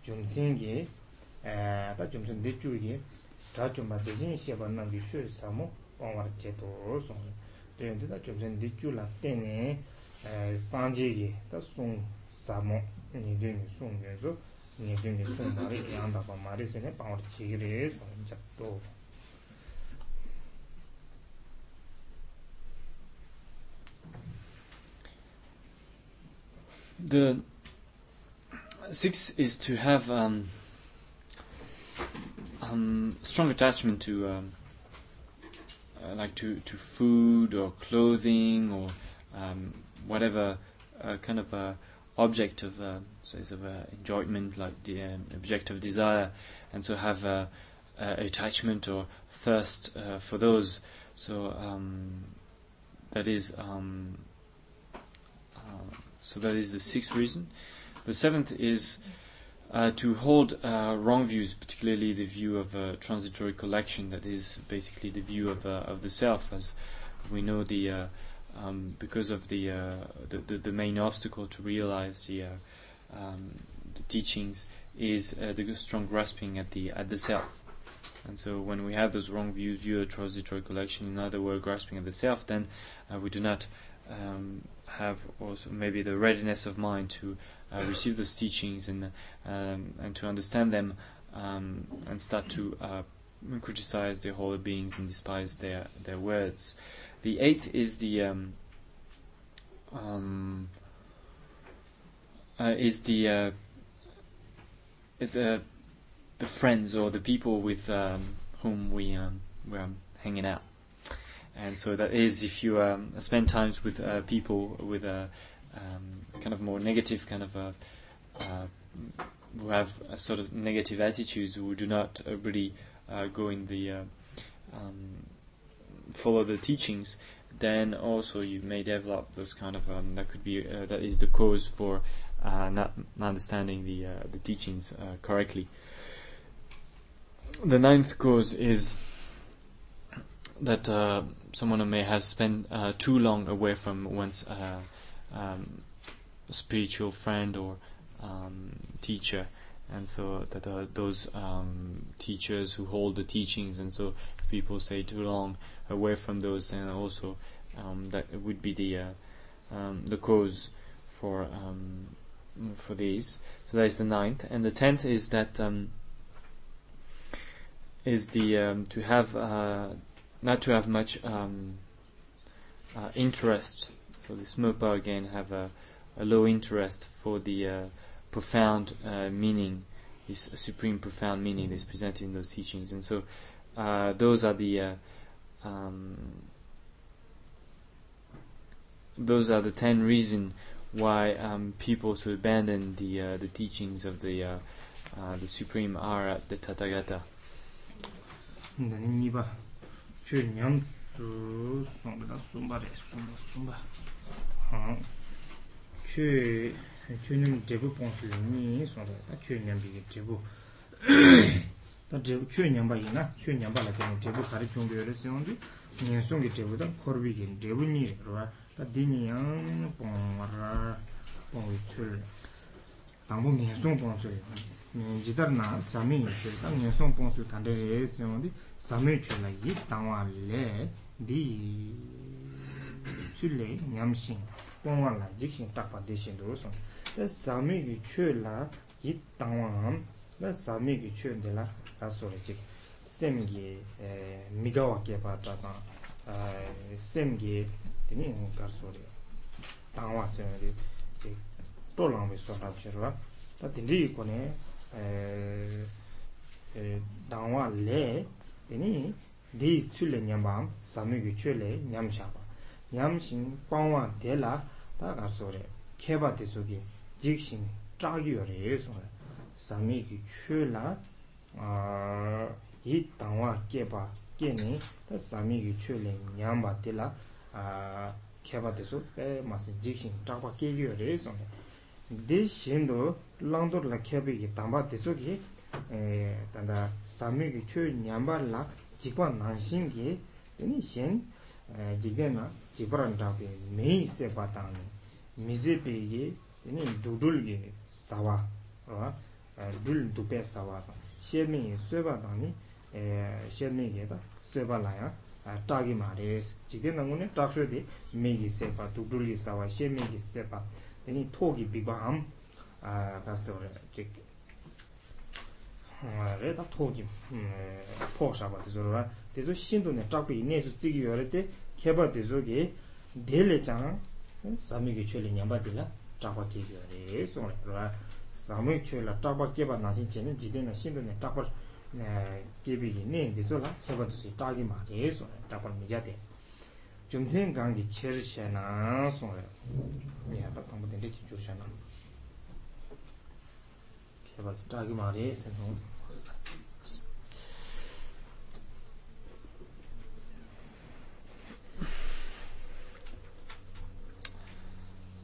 jumtsingi ta jumtsin dechurgi dha jumba dechini sheba nangi chu samu ongwar che toro songi tuyante ta jumtsin dechur la teni sanjegi ta sung samu niduni sung yuenzo niduni sung mari yangda pa mari sene pangwar chigiri songi chakdo The sixth is to have um, um, strong attachment to um, uh, like to, to food or clothing or um, whatever uh, kind of uh, object of uh, so of uh, enjoyment, like the um, object of desire, and so have uh, uh, attachment or thirst for those. So um, that is so that is the sixth reason. The seventh is uh, to hold uh, wrong views, particularly the view of a transitory collection, that is basically the view of uh, of the self, as we know the uh, um, because of the, uh, the, the the main obstacle to realize the um, the teachings is the strong grasping at the at the self. And so, when we have those wrong views, view a transitory collection, in other words, grasping at the self, then we do not um, have also maybe the readiness of mind to uh, receive those teachings and um, and to understand them um, and start to uh, criticize the holy beings and despise their their words. The eighth is the um, um uh, is the uh, is the the friends or the people with um, whom we um, we're hanging out. And so that is if you um, spend times with uh, people with a um, kind of more negative kind of a, uh, who have a sort of negative attitudes who do not uh, really uh, go in the uh, um, follow the teachings, then also you may develop this kind of um, that could be uh, that is the cause for not understanding the the teachings correctly. The ninth cause is that uh, someone may have spent uh, too long away from one's uh, um, spiritual friend or um, teacher, and so that uh, those um, teachers who hold the teachings, and so if people stay too long away from those, then also um, that would be the uh, um, the cause for um, for these. So that is the ninth, and the tenth is that is the to have uh, not to have much um, uh, interest. So the Smopa again have a, a, low interest for the uh, profound uh, meaning, this supreme profound meaning that's presented in those teachings. And so uh, those are the uh, um, those are the ten reasons why um, people should abandon the uh, the teachings of the the supreme Arhat, the Tathagata. chū nyam tsū sōmba dā sōmba rē sōmba sōmba chū chū nyam dribu pōngsū lī nī sōmba dā chū nyam bī dribu dā dribu chū nyam bā yī na chū nyam bā lā kia dribu kārī chūng bī rē sī yōng dī nyam sōng kī dribu dā khor bī kī dribu nī rē rwa dā dī nī yāng pōng rā pōng wī chū rē dāngbō nyam sōng pōngsū lī jidar nā sāmi yī chū rē dā nyam sōng pōngsū tāndē rē sī yōng dī samay chula yi tangwa le di chule nyamshin pongwa la jikshin takpa deshin dhrusun da samay ki chula yi tangwa ham da samay ki chula la rasura jik. Sem gi eh, migawa kepa tata eh, sem gi dini karsuri tangwa sem gi to langwe sotab chirwa da dindri kone eh, dangwa le 아니 디 출레 냠밤 사메기 출레 냠샤바 냠신 빵와 데라 다 가서래 케바 대속이 직신 짜기요래 소래 사메기 출라 아이 당와 케바 케니 다 사메기 출레 냠바 데라 아 케바 대속 에 마스 직신 짜바 케기요래 소래 디 신도 랑도 라케비기 담바 대속이 단다 사메기 초 냠발라 직과 난신기 아니 신 지게나 지브란다베 메이세 바타니 미제베기 아니 두둘게 사와 어 둘 두페 사와 셰미 쇠바다니 에 셰미게다 쇠발라야 tāgi mārēs, chikde nāngu nē tākshō dē mēgi sēpa, tūkdūli sāwa, shē mēgi sēpa, tēnī tōgi bīgwa ām, kāsā wā chik re ta togi pok shaba dezo rwa dezo shindu ne chakpi ine su tsigi yore te keba dezo ge dele chang sami ge chwe le nyamba dila chakpa kegi yore song rwa sami chwe la chakpa keba nashin chene jide na shindu ne chakpa kebi ine dezo la keba dezo chagi ma re song chakpa mija te chumsen gangi cheri she na song re ya pa tangpo tende ki chur she na 제발 자기 말이 생각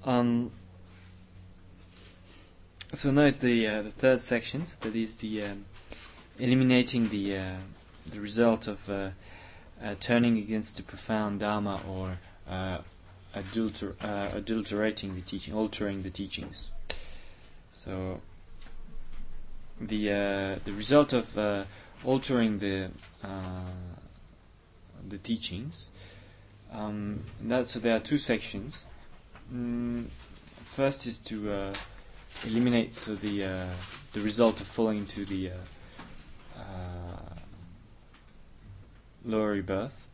Um, so now it's the uh, the third section. So that is the um, eliminating the uh, the result of uh, uh, turning against the profound dharma or uh, adulter- uh, adulterating the teaching, altering the teachings. So the uh, the result of uh, altering the uh, the teachings. Um, that, so there are two sections. Mm, first is to uh, eliminate so the uh, the result of falling into the lower rebirth,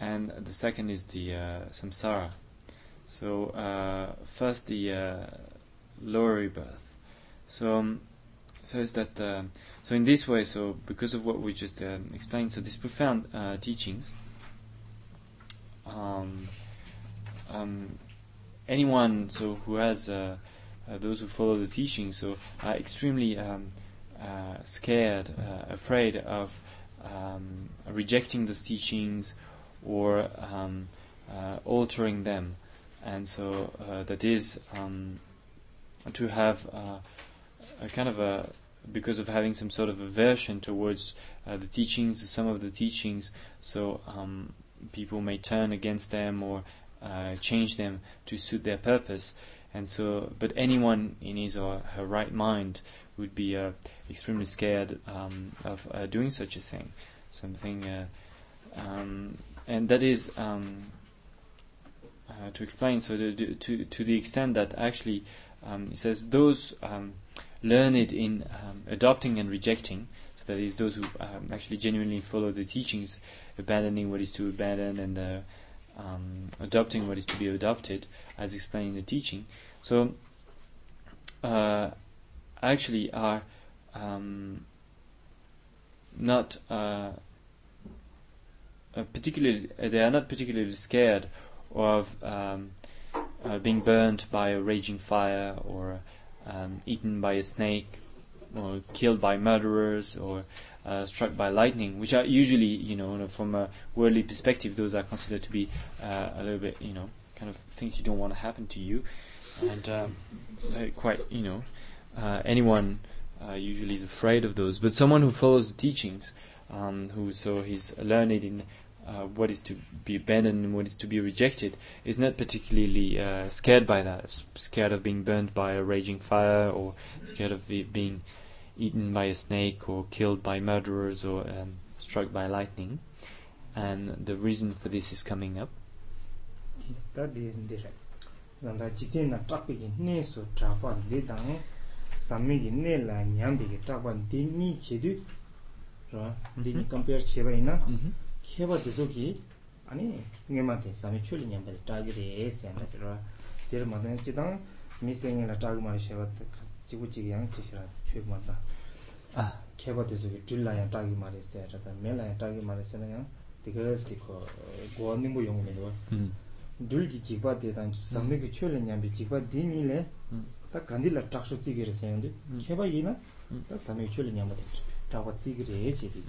and the second is the samsara. So first the lower rebirth. So um, so is that uh, so in this way. So because of what we just uh, explained, so these profound uh, teachings. Um, um, anyone so who has uh, uh, those who follow the teaching so are extremely um, uh, scared, afraid of um, rejecting those teachings or um, altering them, and so that is um, to have a kind of a because of having some sort of aversion towards uh, the teachings, some of the teachings, so um, people may turn against them or uh, change them to suit their purpose. And so, but anyone in his or her right mind would be uh, extremely scared um, of uh, doing such a thing. Something, uh, um, and that is um, uh, to explain. So, to to the extent that actually, um, it says those um, learned in um, adopting and rejecting. So that is those who um, actually genuinely follow the teachings, abandoning what is to abandon and uh, um, adopting what is to be adopted, as explained in the teaching. So, uh, actually, are um, not uh, particularly. They are not particularly scared of um, uh, being burned by a raging fire, or um, eaten by a snake, or killed by murderers, or uh, struck by lightning, which are usually, you know, from a worldly perspective, those are considered to be uh, a little bit, you know, kind of things you don't want to happen to you, and um, quite, you know, uh, anyone uh, usually is afraid of those. But someone who follows the teachings, um, who so he's learned in uh, what is to be abandoned and what is to be rejected, is not particularly uh, scared by that. Scared of being burned by a raging fire, or scared of being eaten by a snake or killed by murderers or um, struck by lightning. And the reason for this is coming up. nanda jitin na chakpi ki ne su chakpa le dang sami ki ne la nyambi ki chakpa di ni che du di ni compare che bayi na 해봐 대속이 아니 님한테 삼이 출리 님한테 타기래 센터로 데르 마든 지당 미생이라 타고 말이 해봐 지구지기 양 지시라 최고만다 아 해봐 대속이 줄라야 타기 말이 세다 멜라야 타기 말이 세냐 디거스 디코 고원님 뭐 용으로 둘기 지바 대단 삼미기 출리 님비 지바 디니래 다 간딜라 탁쇼 찌기래 세는데 해봐 이나 다 삼이 출리 님한테 타고 찌기래 제비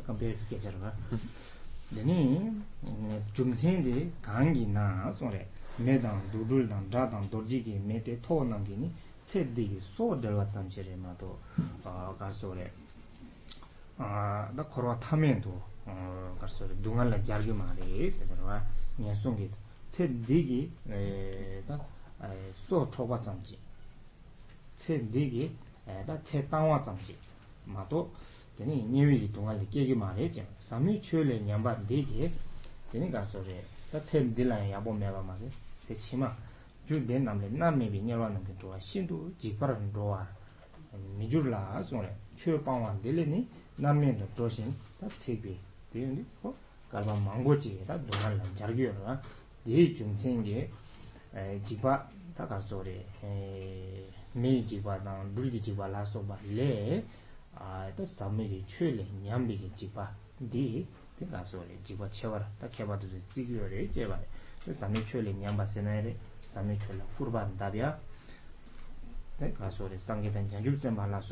컴퓨터 계좌로 되니 중생데 강기 나 소래 매당 두둘당 자당 도지기 메테 토난기니 세디기 소들와 잠시레마도 아 가서래 아나 코로나 타면도 어 가서래 동안라 자르기 말이 세더와 녀송기 세디기 에다 소 초바 잠지 세디기 에다 체 땅와 잠지 마도 dii chungsengi jikpa taka sori mei jikpa dang dulgi jikpa la soba le da samigi chwe le nyambigi jikpa dii tika sori jikpa chewara da keba tuzi tsigi yore jeba da sami chwe le nyamba senayre sami chwe le kurba dabya 네 가서리 상계된 전주점 발라서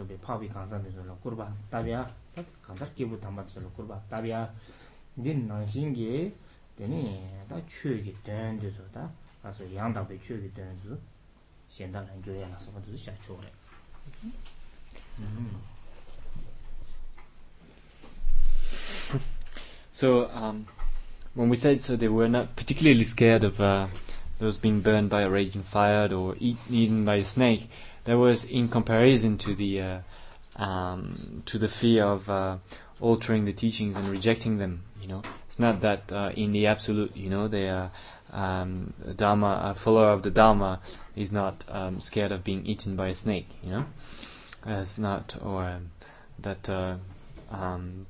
비 파비 간산되서 kurba tabia 간다 기부 담아서 kurba tabia 닌 난신게 되니 다 추기 된데서다 가서 양답에 추기 된데 현단한 조야라서 모두 시작초래 음 So, um, when we said so, they were not particularly scared of uh, those being burned by a raging fire or eat, eaten by a snake. That was in comparison to the uh, um, to the fear of uh, altering the teachings and rejecting them. You know, it's not that uh, in the absolute, you know, they are um, Dharma, a follower of the Dharma is not um, scared of being eaten by a snake. You know, it's not or that. Uh, um,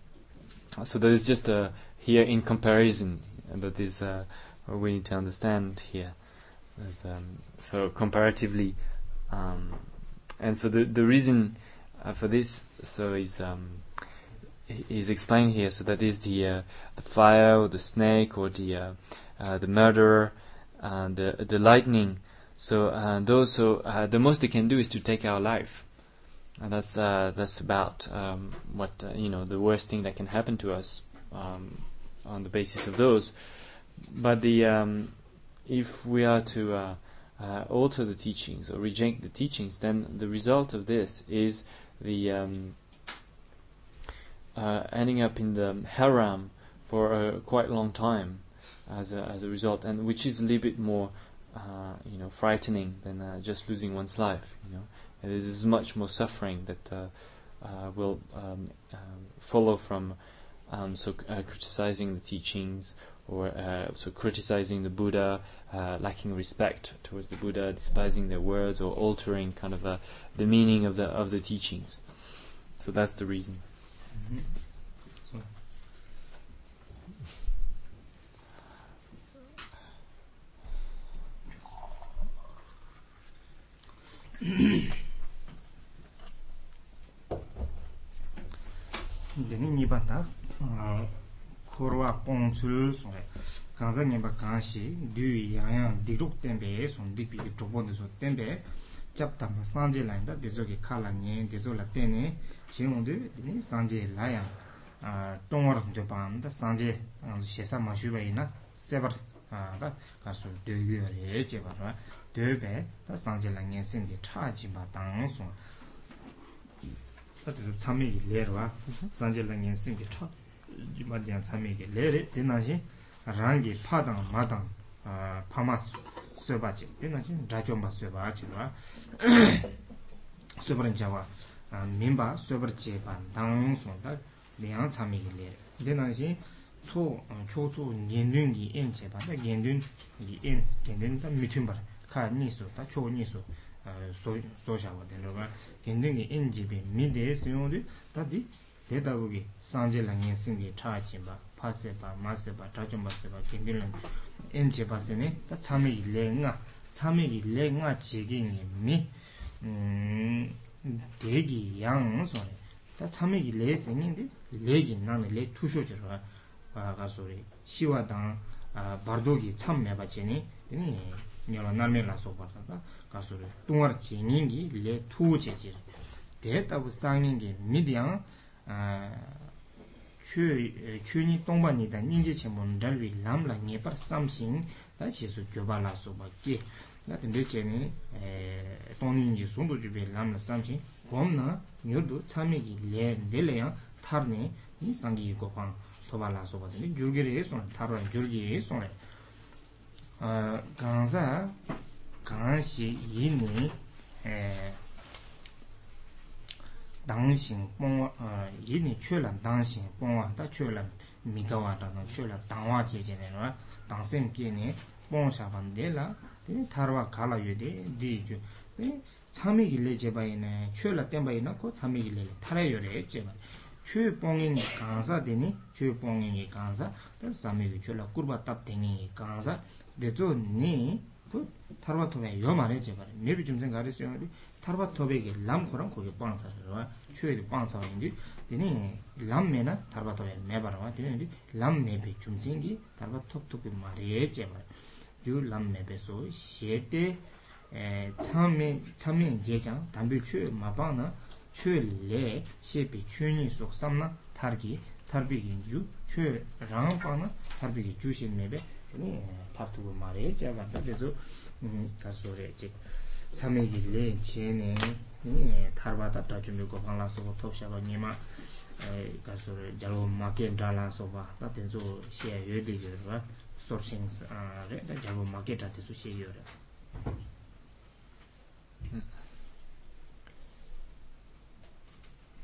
so there is just a here in comparison that is uh, we need to understand here. Um, so comparatively, um, and so the the reason uh, for this so is um, is explained here. So that is the uh, the fire or the snake or the uh, uh the murderer and the the lightning. So uh, those so uh, the most they can do is to take our life. And that's uh, that's about um, what uh, you know the worst thing that can happen to us um, on the basis of those. But the um, if we are to uh, uh alter the teachings or reject the teachings, then the result of this is the um, uh, ending up in the haram for a quite long time as a, as a result, and which is a little bit more uh, you know frightening than just losing one's life. You know there is much more suffering that uh, uh, will um, um, follow from um, so uh, criticizing the teachings or uh, so criticizing the Buddha, uh, lacking respect towards the Buddha, despising their words or altering kind of the meaning of the of the teachings. So that's the reason. Mm-hmm. dēni nīpa tā kōrwa pōngchūl sōng kāngzā nīpa kāngshī dū yāyāng dīrūk tēmbē sōng dīkpī kī chokbō nī sō tēmbē chab tā mā sāngjē lāyā tā dēzō kī kā lā nyēng dēzō lā tēnē chē ngō dū dēni sāngjē lāyā tōngwa rā tō pāng tā sāngjē shēsā mā shū bā yī na sēpar tā kār sō dē yu rē chē bā rā dē bē tā sāngjē lā nyēng sēng kī chā jī bā tāng sōng 그래서 참미기 레르와 산젤랑 연습이 차 이마디안 참미기 레레 되나지 랑기 파당 마당 아 파마스 쇠바지 되나지 라좀바 쇠바지와 쇠버린 자와 민바 쇠버지 반당 손다 량 참미기 레 되나지 초 초초 년륜기 엔제바 년륜 이 엔스 년륜 다 미팅바 카니소 다 초니소 소샤와 되는가 견능이 인지비 미데스용도 다디 대다국이 상제랑의 생기 차지바 파세바 마세바 자좀바세바 견능은 인지바세네 다 참이 레nga 참이 레nga 지gin이 미음 대기 양 소리 다 참이 레생인데 레기 나네 레 투쇼저가 아가소리 시와당 아 바르도기 참매바지니 니 녀라 나메라 소바다 가수르 뚱어 지닝기 레 투제지 대답 상닝기 미디앙 아 추, 추니 동반이다 닌지 첨본 달위 람라 녜파 삼신 다 지수 교발라 소바기 나든 되제니 에 동닝지 손도 주베 람라 삼신 곰나 녀도 참이기 레 델레야 타르니 니 상기 고팡 토발라 소바니 줄게레 손 타르 줄게 손에 아 간사 강시 이니 에 당신 뽕 이니 최란 당신 뽕와 다 최란 미가와 다는 최란 당와 제제네로 당신 끼니 뽕샤반데라 이 타르와 갈라 유데 디주 이 참이 길레 제바이네 최라 땜바이나 고 참이 길레 타라 요레 제바 최 뽕인 강사 되니 최 뽕인이 강사 다 삼이 최라 쿠르바 탑 되니 강사 데조니 그 타르바토베 요 말에 제가 메비 좀 생각했어요. 타르바토베게 람코랑 거기 빵사서 추에도 빵사인지 되니 람메나 타르바토베 메바라와 되니 람메비 좀 생기 타르바토토베 말에 제가 요 람메베소 시에테 참미 참미 제장 담비 추 마바나 추레 시비 추니 속 삼나 타르기 타르비기 주 추랑 파나 타르비기 주신 메베 니 파투고 마레 제가 그래서 음 가소레 제 참미기 레 제네 니 타르바다 따주미 고 방라서 톱샤가 니마 에 가소레 자로 마케 달라서 봐 나텐조 시에 예디게 소싱스 아 레 자로 마케 다테수 시에 요레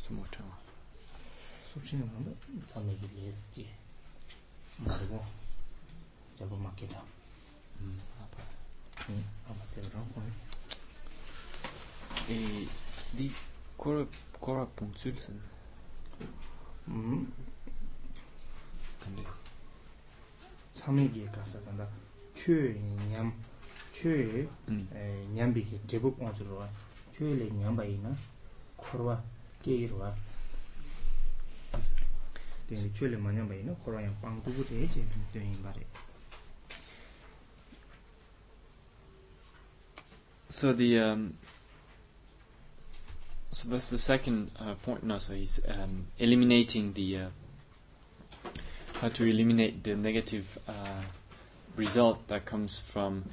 Some more time. 수치는 한다. 참여기 레스지. 말고 잡아 맞게다. Mm. apa? 응. 아마 세브랑 거. Et di kora kora punktsulsen 음. kan det. 참여기 가서 간다. 최냠 최 Mm. 에, 냠비기 제부 ponsu로 와. 최레 냠바이나 코르와 게이로와. 되게 최레 마냠바이나 코르와 빵두고 되지 되는 바래. So the um, so that's the second uh, point now. So he's um, eliminating the uh, how to eliminate the negative uh, result that comes from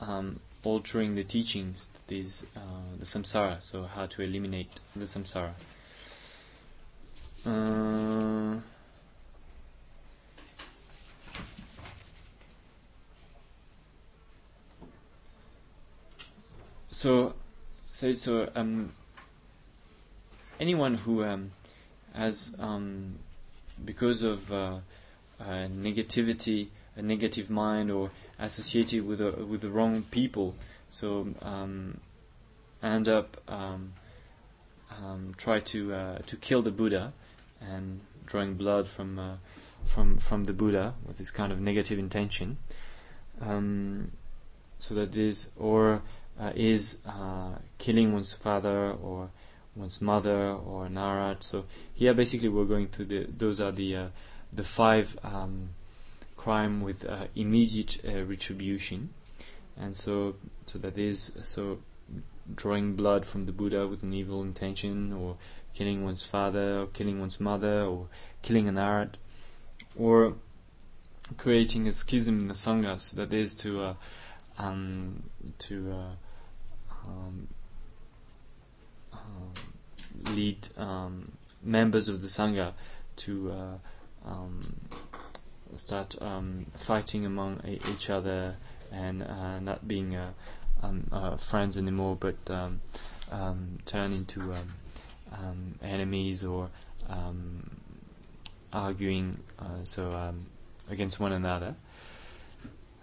um, altering the teachings. Is uh, the samsara. So how to eliminate the samsara. Uh, so say so um anyone who um has um because of uh, uh, negativity a negative mind or associated with a, with the wrong people so um end up um, um try to uh, to kill the buddha and drawing blood from uh, from from the buddha with this kind of negative intention um so that is or uh, is uh, killing one's father or one's mother or Narat. So here, basically, we're going through the. Those are the uh, the five um, crime with uh, immediate uh, retribution, and so so that is so drawing blood from the Buddha with an evil intention, or killing one's father, or killing one's mother, or killing an arhat, or creating a schism in the sangha. So that is to uh, um, to um, um, lead um, members of the sangha to uh, um, start um, fighting among e- each other and uh, not being uh, uh, friends anymore, but turn into enemies or arguing uh, so against one another.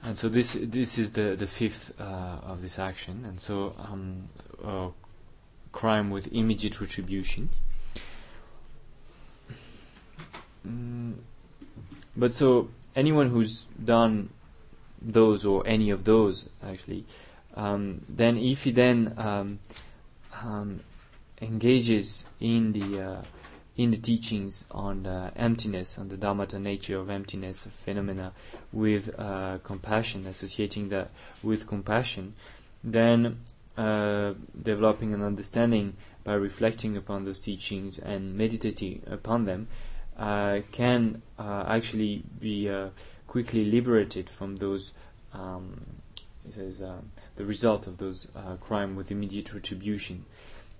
And so this this is the the fifth uh, of this action, and so um, uh, crime with immediate retribution. Mm, but so anyone who's done those or any of those actually, um, then if he then um, um, engages in the uh, in the teachings on the emptiness, on the dharmata nature of emptiness, of phenomena, with uh, compassion, associating that with compassion, then uh, developing an understanding by reflecting upon those teachings and meditating upon them, uh, can uh, actually be uh, quickly liberated from those. Um, it says the result of those uh, crime with immediate retribution.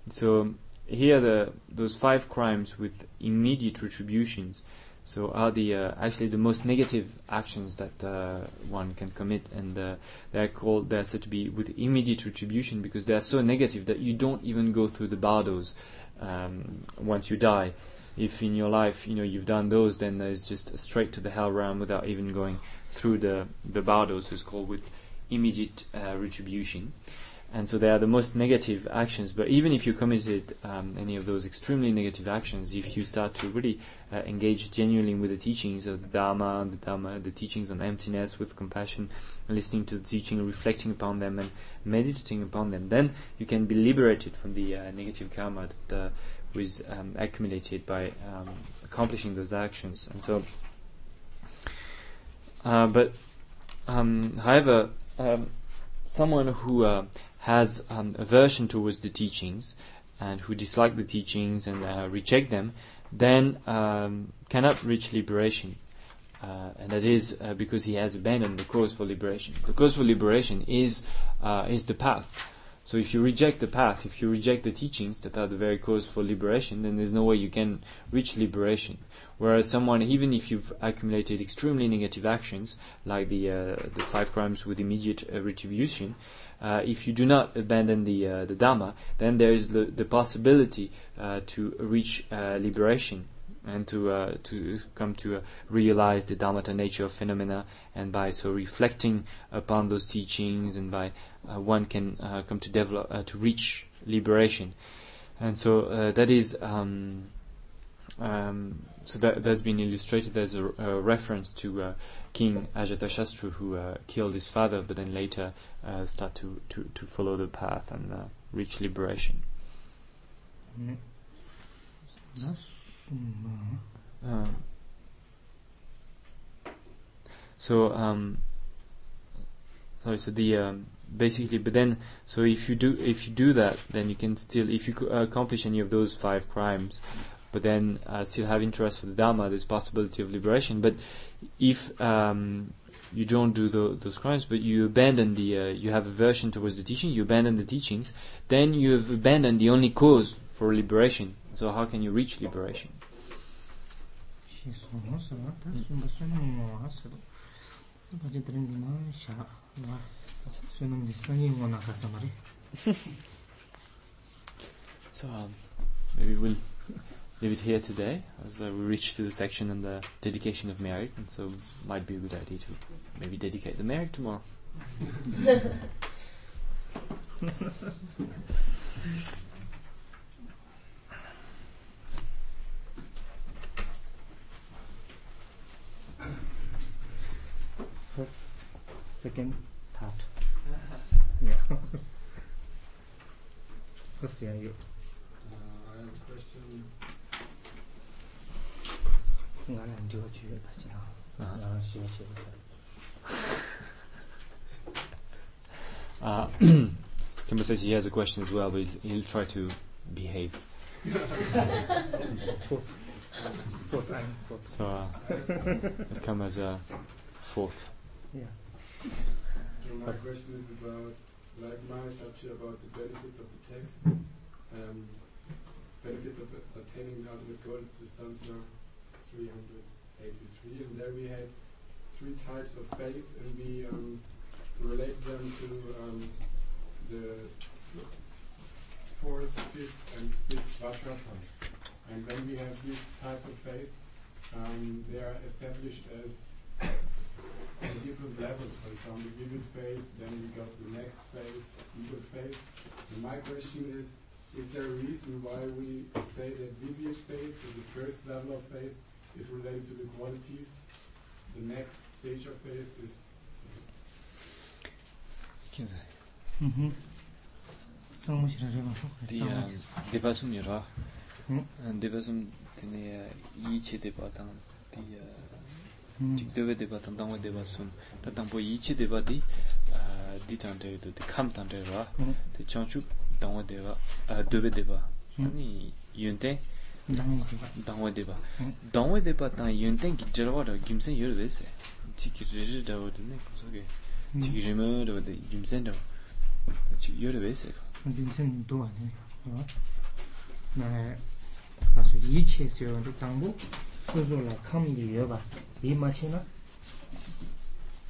So here the those five crimes with immediate retributions so are the uh, actually the most negative actions that uh, one can commit and uh, they're called they're said to be with immediate retribution because they are so negative that you don't even go through the bardos um, once you die. If in your life you know you've done those then there's just straight to the hell realm without even going through the the bardos It's called with immediate uh, retribution and so they are the most negative actions. But even if you committed um, any of those extremely negative actions, if you start to really uh, engage genuinely with the teachings of the Dharma, the Dharma, the teachings on emptiness, with compassion, listening to the teaching, reflecting upon them, and meditating upon them, then you can be liberated from the uh, negative karma that uh, was um, accumulated by um, accomplishing those actions. And so, uh, but um, however, um, someone who uh, has um, aversion towards the teachings and who dislike the teachings and uh, reject them, then um, cannot reach liberation. Uh, and that is uh, because he has abandoned the cause for liberation. The cause for liberation is uh, is the path. So if you reject the path, if you reject the teachings that are the very cause for liberation, then there's no way you can reach liberation. Whereas someone, even if you've accumulated extremely negative actions, like the uh, the five crimes with immediate uh, retribution, uh, if you do not abandon the uh, the Dhamma, then there is the, the possibility uh, to reach uh, liberation and to uh, to come to realize the Dharmata nature of phenomena, and by so reflecting upon those teachings, and by one can come to develop to reach liberation, and so that is. Um, um, so that that's been illustrated as a, a reference to uh, King Ajatashatru who uh, killed his father, but then later start to, to, to follow the path and uh, reach liberation. Mm. Um, so um, sorry. So the um, basically, but then so if you do if you do that, then you can still if you accomplish any of those five crimes but then uh, still have interest for the Dharma, there's possibility of liberation. But if um, you don't do the, those crimes, but you abandon the, uh, you have aversion towards the teaching, you abandon the teachings, then you have abandoned the only cause for liberation. So how can you reach liberation? so um, maybe we'll leave it here today, as uh, we reach to the section on the dedication of merit, and so might be a good idea to maybe dedicate the merit tomorrow. First, second, third. yeah. First, yeah, you. Uh, I have a question uh, Kimber says he has a question as well, but he'll, he'll try to behave. fourth. Fourth, I'm fourth. So uh, it come as a fourth. Yeah. So my question is about, like my subject about the benefits of the text, um, benefits of attaining the ultimate goal, it's the stanza 383, and there we had three types of faith, and we um, relate them to um, the fourth, fifth, and sixth Vajrapam. And when we have these types of faith, um, they are established as different levels. For example, vivid faith, then we got the next phase, eager phase. And my question is, is there a reason why we say that vivid faith, so the first level of phase, is related to the qualities. The next stage of phase is Kinza. Mhm. Zum Schreiben von. Ja, die Basum ja. Und die Basum tene i che de batang di chik dewe de batang dangwa de basum ta tangpo i che de bati di tante do de kam tante ra de changchu dangwa de ba dewe de ba ani yunte dāngwā dēpa dāngwā dēpa tāng yōntēn kī jirwā rā gīmsēn yor wēsē tī kī rī rī rā wā dē nē kōsō kē tī kī rī mā rā wā dē gīmsēn rā chī yor wēsē kā gīmsēn dō wā nē nā kā sō yī chē sō yō rā tāngbō sō sō rā khām yī yō bā yī mā chē nā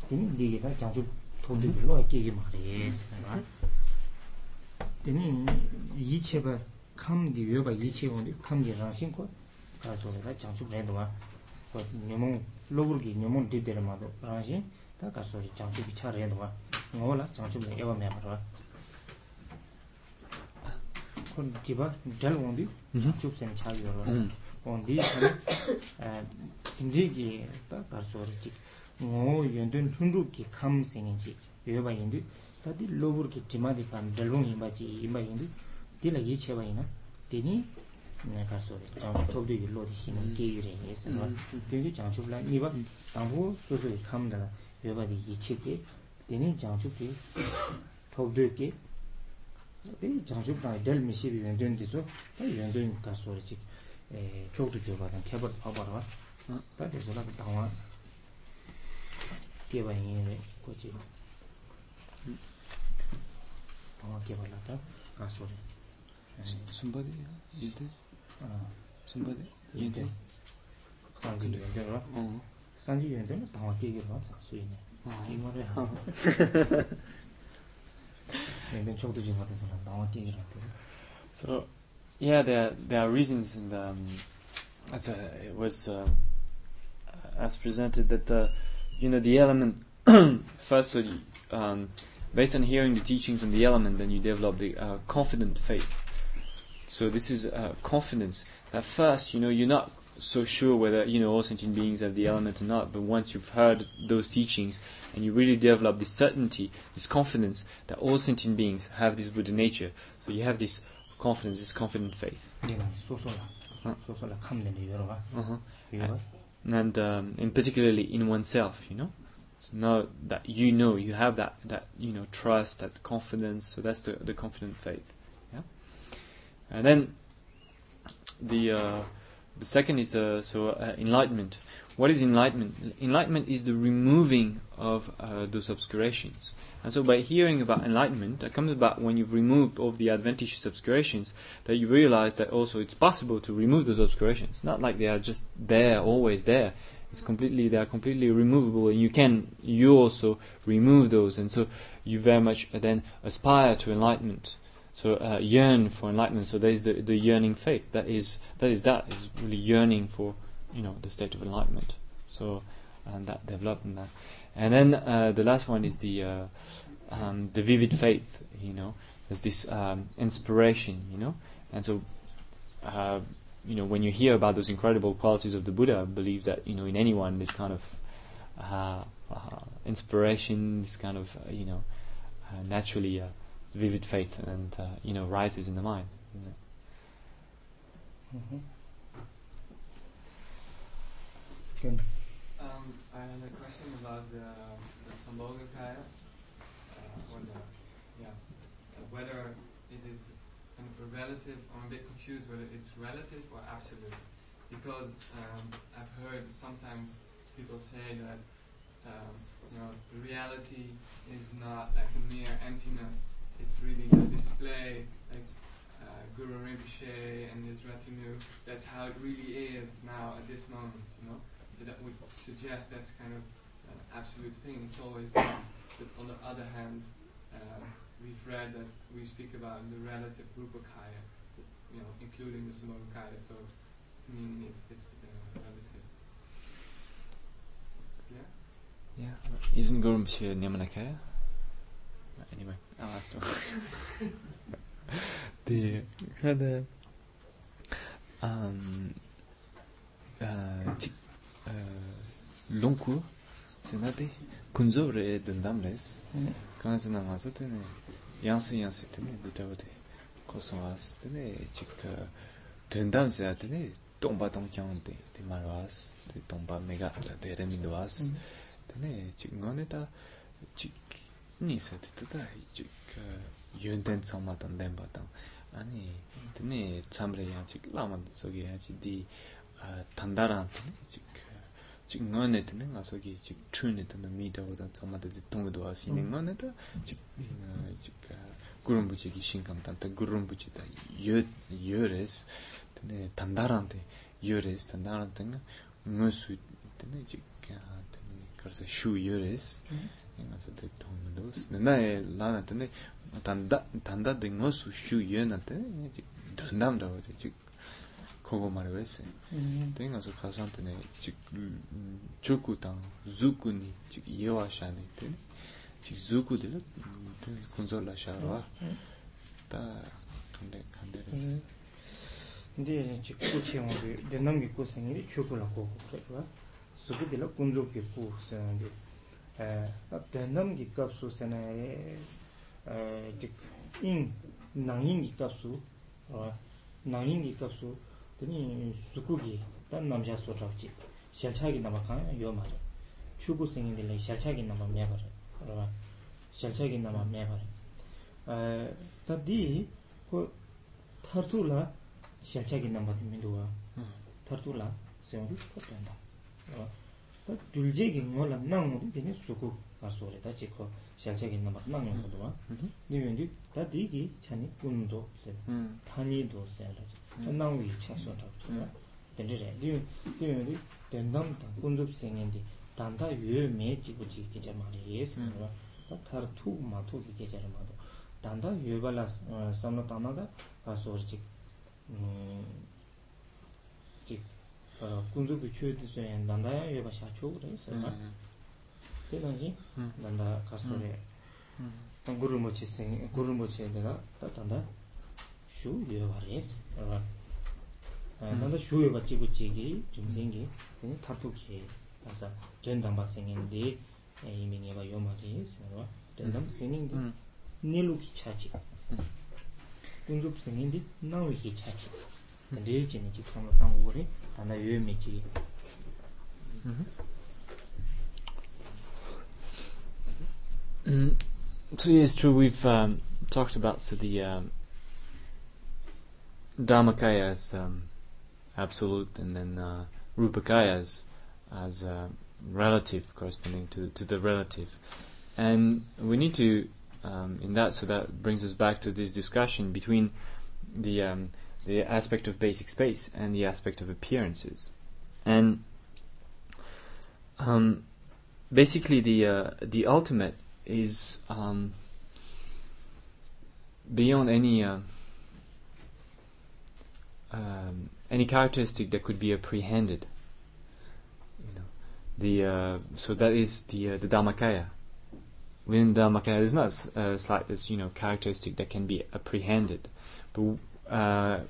dī nī dī kī kā kiāng chū tō dī kī lō yī kī yī mā rē sē kā dī nī yī chē bā 감기 여바 이치원이 감기 라신코 가서가 장축 렌도와 녀몽 로그르기 녀몽 디데르마도 라신 다 가서 장축 비차 렌도와 뭐라 장축 여바 매마라 콘 디바 달 원디 장축 생 차기로 원디 에 김지기 다 가서 지 ngō yōntōn tūndrū kī khām sēngi chī yōyō bā yōntō tātī lōbūr kī tīmā dī pāṁ dalbōng yīmbā chī yīmbā yōntō dīla yī chewa yī na dīni kā sōre jāngchū tōpdō yī lō dī xī na gē yī rē yī sā rwa dīni jāngchū pula nīpa dāngbō sō sō yī khām dā yō bā dī yī chē kē dīni jāngchū kē tōpdō kē dīni jāngchū pula dēl mī shī bī yuñ dōn dī sō dā yuñ dōn kā sōre chī chōk dō chō bā dā kē bā rā bā rwa dā dī sō lā dā wā kē bā yī rē kō chī dā wā kē bā lā dā kā sōre 다 가서. somebody yente 아 somebody yente 상지 연전으로 어 상지 연전 당와 개기로 수이네. 어. 이거를 연전 쪽도 좀 받아서 당와 개기로 So, yeah, there there are reasons, and um, as uh, it was uh, as presented that the you know the element firstly um, based on hearing the teachings and the element, then you develop the uh, confident faith. So this is uh, confidence. At first, you know, you're not so sure whether you know all sentient beings have the element or not. But once you've heard those teachings and you really develop this certainty, this confidence that all sentient beings have this Buddha nature, so you have this confidence, this confident faith. Uh-huh. Uh-huh. And, and, um, and particularly in oneself, you know. So now that you know, you have that that you know trust, that confidence. So that's the the confident faith. And then the uh, the second is uh, so uh, enlightenment. What is enlightenment? Enlightenment is the removing of uh, those obscurations. And so by hearing about enlightenment, that comes about when you've removed all the adventitious obscurations, that you realize that also it's possible to remove those obscurations. Not like they are just there, always there. It's completely, they are completely removable and you can, you also remove those and so you very much then aspire to enlightenment. So uh, yearn for enlightenment. So there is the, the yearning faith. That is, that is that, is really yearning for, you know, the state of enlightenment. So, and that development that. And then uh, the last one is the uh, um, the vivid faith. You know, there's this um, inspiration. You know, and so uh, you know when you hear about those incredible qualities of the Buddha, I believe that you know in anyone this kind of uh, uh, inspiration, this kind of uh, you know uh, naturally uh, vivid faith, and uh, you know rises in the mind. isn't it? Mhm. Second. Um, I had a question about the, the Sambhogakaya, uh, or the, yeah, uh, whether it is kind of a relative, I'm a bit confused whether it's relative or absolute. Because um, I've heard sometimes people say that, um, you know, the reality is not like a mere emptiness, it's really the display, like uh, Guru Rinpoche and his retinue, that's how it really is now at this moment, you know? That would suggest that's kind of an absolute thing. It's always been. But on the other hand, uh, we've read that we speak about the relative Rupakaya, you know, including the Sambhogakaya, so meaning it's, it's uh, relative. Yeah? Yeah. Isn't Guru Rinpoche Nirmanakaya? anyway, 알았어. 네, 근데 음 아, 어, 롱쿠 생각돼. 군조레 된담레스. 강산나 가서 되네. 양스 양스 때문에 부터부터 고소하스 때문에 지금 된담스야 되네. 동바 동경데 데마라스. 데 동바 메가 데레민도아스. 되네. 지금 안에다 지금 chune tene mi dawa tang tsangma tene tonga duwa si ne ngone ta chik chik gurumbuchi ki shinkam tang ta gurumbuchi ta yo yo res tene tandarang te yo res tandarang tene ngo su tene chik tene karsa shu yo res nga so te tonga duwa si nena e lana tene 단다 단다 된 것수 슈 예나데 단담다 지 kogo mara wese. Tenga so kasantene chik choku tang zuku ni chik yewa shane tene chik zuku de la tene kunzo la sharwa ta kande kande re. 근데 이제 코치 형이 대남 믿고 생일이 최고라고 그랬어. 수비들 군조 깊고 생인데 dendam ki kapsu sena jik in nangin ki kapsu nangin ki kapsu tani suku ki dan namsha sochak chi shalcha ki nama khaan yo mara chuku singi dili shalcha ki nama me bara shalcha ki nama me bara ta di ko thartu la shalcha ki nama di minduwa thartu la 샬차기 남아 매버려. 그러나 샬차기 남아 매버려. tā dī kō thārtū lā shalchā kī nāmbā tī mīndu wā thārtū lā sēng rū kō tuyāndā tā dūljē kī ngō lā nāng mō tī tī sūkū kā sō rē tā chī kō shalchā kī nāmbā nāng mō tō wā dī mīndu tā dī kī chāni kūnzō sē thāni dō sē rā tā nāng wī chā sō tā kō wā dēndē rē dī mīndu dēndāng tā kūnzō sē ngēn dī dāndā yu mē chī kū chī kī chā mā rē yé sē rā tā thārtū mā tō kī kī chā rā mā tō 단다 유발라 삼노 타나다 가소르직 직 군주 비추듯이 단다 유바 샤초 그래서 되는지 단다 가소레 당구르 모치 생 구르 모치 내가 단다 슈 유바레스 아 단다 슈 유바 지부지기 좀 생기 그냥 타투키 가서 된다 생인데 이미니가 요마리스 된다 생인데 nilu ki chachi kunzup singin di nawi ki chachi dendiri chini chik samu Tangu gori tanda yoyo me chi so yes true we've um, talked about so the um, Dharmakaya as um, absolute and then uh, Rupakaya as, as uh, relative corresponding to to the relative. And we need to um, in that. So that brings us back to this discussion between the um, the aspect of basic space and the aspect of appearances, and um, basically the uh, the ultimate is um, beyond any uh, um, any characteristic that could be apprehended. You know, the uh, so that is the uh, the Dharmakaya within the there's not a uh, slight, you know, characteristic that can be apprehended. But uh,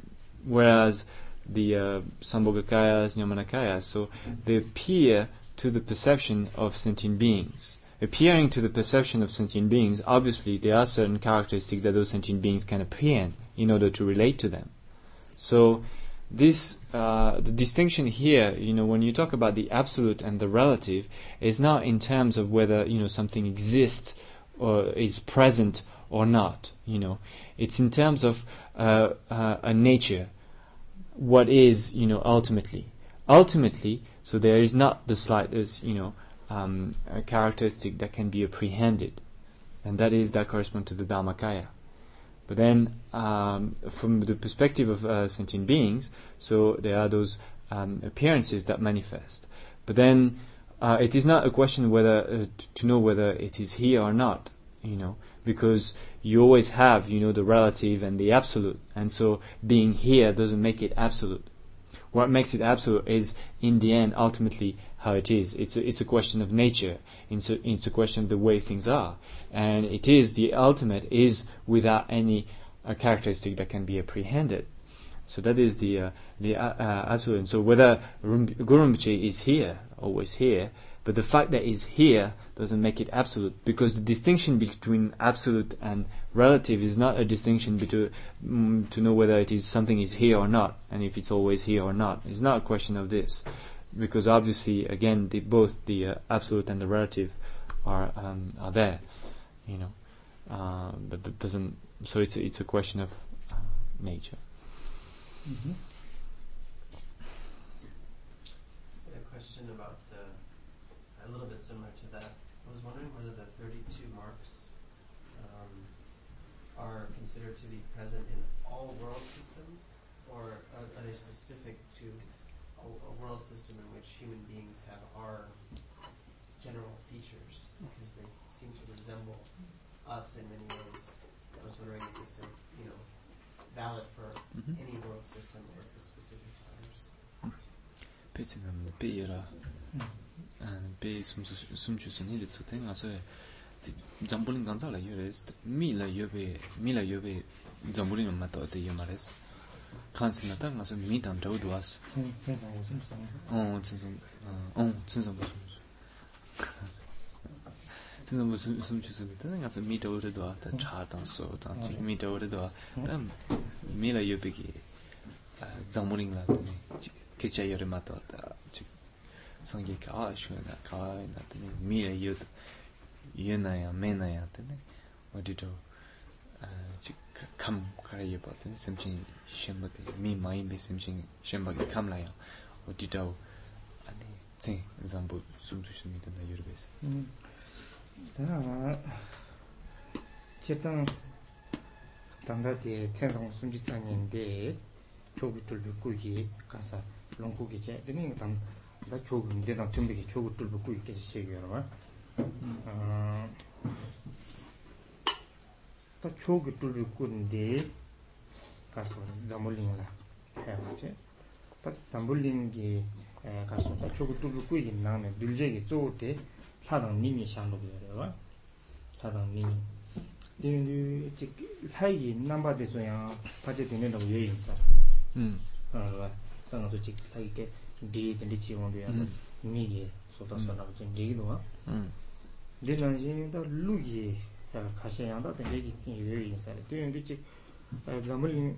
whereas the uh, Sambhogakayas, Nirmanakayas, so they appear to the perception of sentient beings. Appearing to the perception of sentient beings, obviously there are certain characteristics that those sentient beings can apprehend in order to relate to them. So this uh, the distinction here, you know, when you talk about the absolute and the relative, is not in terms of whether you know something exists or is present or not. You know, it's in terms of uh, uh, a nature, what is you know ultimately. Ultimately, so there is not the slightest you know um, characteristic that can be apprehended, and that is that corresponds to the Dharmakaya. But then, um, from the perspective of uh, sentient beings, so there are those um, appearances that manifest. But then, uh, it is not a question whether uh, to know whether it is here or not, you know, because you always have, you know, the relative and the absolute, and so being here doesn't make it absolute. What makes it absolute is, in the end, ultimately how it is. It's a, it's a question of nature. It's a, it's a question of the way things are and it is the ultimate is without any uh, characteristic that can be apprehended. So that is the uh, the uh, uh absolute. And so whether Guru is here, always here, but the fact that is here doesn't make it absolute because the distinction between absolute and relative is not a distinction between mm, to know whether it is something is here or not, and if it's always here or not. It's not a question of this, because obviously, again, the, both the uh, absolute and the relative are um, are there you know. Uh, but that doesn't. So it's a, it's a question of uh, nature. Mm-hmm. A question about uh, a little bit similar to that. I was wondering whether the 32 marks um, are considered to be present in all world systems, or are, are they specific to a, a system in which human beings have our general features because they seem to resemble us in many ways. I was wondering if this is, you know, valid for mm-hmm. any world system or for specific times. Pēcīgam pēyirā, pē sumchū sani rī tsūtē ngā sō jambulim gāntsā la yō rēs, mī la yō bē, mī la yō bē jambulim mā tō te yō mā rēs. Khānsi nā tā ngā sō mī tāng chau duwās. Cīn sāng wā sumchū tāng. Ō, cīn sāng, ō, cīn sāng wā sumchū. 진짜 무슨 무슨 주스 때는 가서 미도르도 다 차단 소다 지 미도르도 다 미라 요비기 장모링라 케차 요르 마토다 지 상게 카 슈나 카이나 때는 미라 요도 예나야 메나야 때는 어디도 kam karaye ba ten semchin shenpa de mi mayi be semshin shenpa ge kamla ya. O didao ane tsen zambu sumsu shungi danda yorbe se. Mm. Dana chetan danda de tsen zambu sumji tsangen de chogu tulbi kuyi kasa longku geche dini dam da chogu mide dam tumbi ge chogu tulbi kuyi geche shegi yorwa mm. ah, da chogu tulbi kuyi 가서 잠올링라 해야지. 다 잠올링기 에 가서 다 조기 뚫고 꾸기 나면 늘제기 쪼때 사당 미니 샹도 그래요. 사당 미니 디니 지 하이 넘버 대소야 파제 되는 거 예의 있어. 음 아, 당도 지 하이게 디 디 지원도 야. 미게 소다 소나 좀 디기도 음 디난지다 루기 야 가셔야다 되게 예의 있어. 디 example in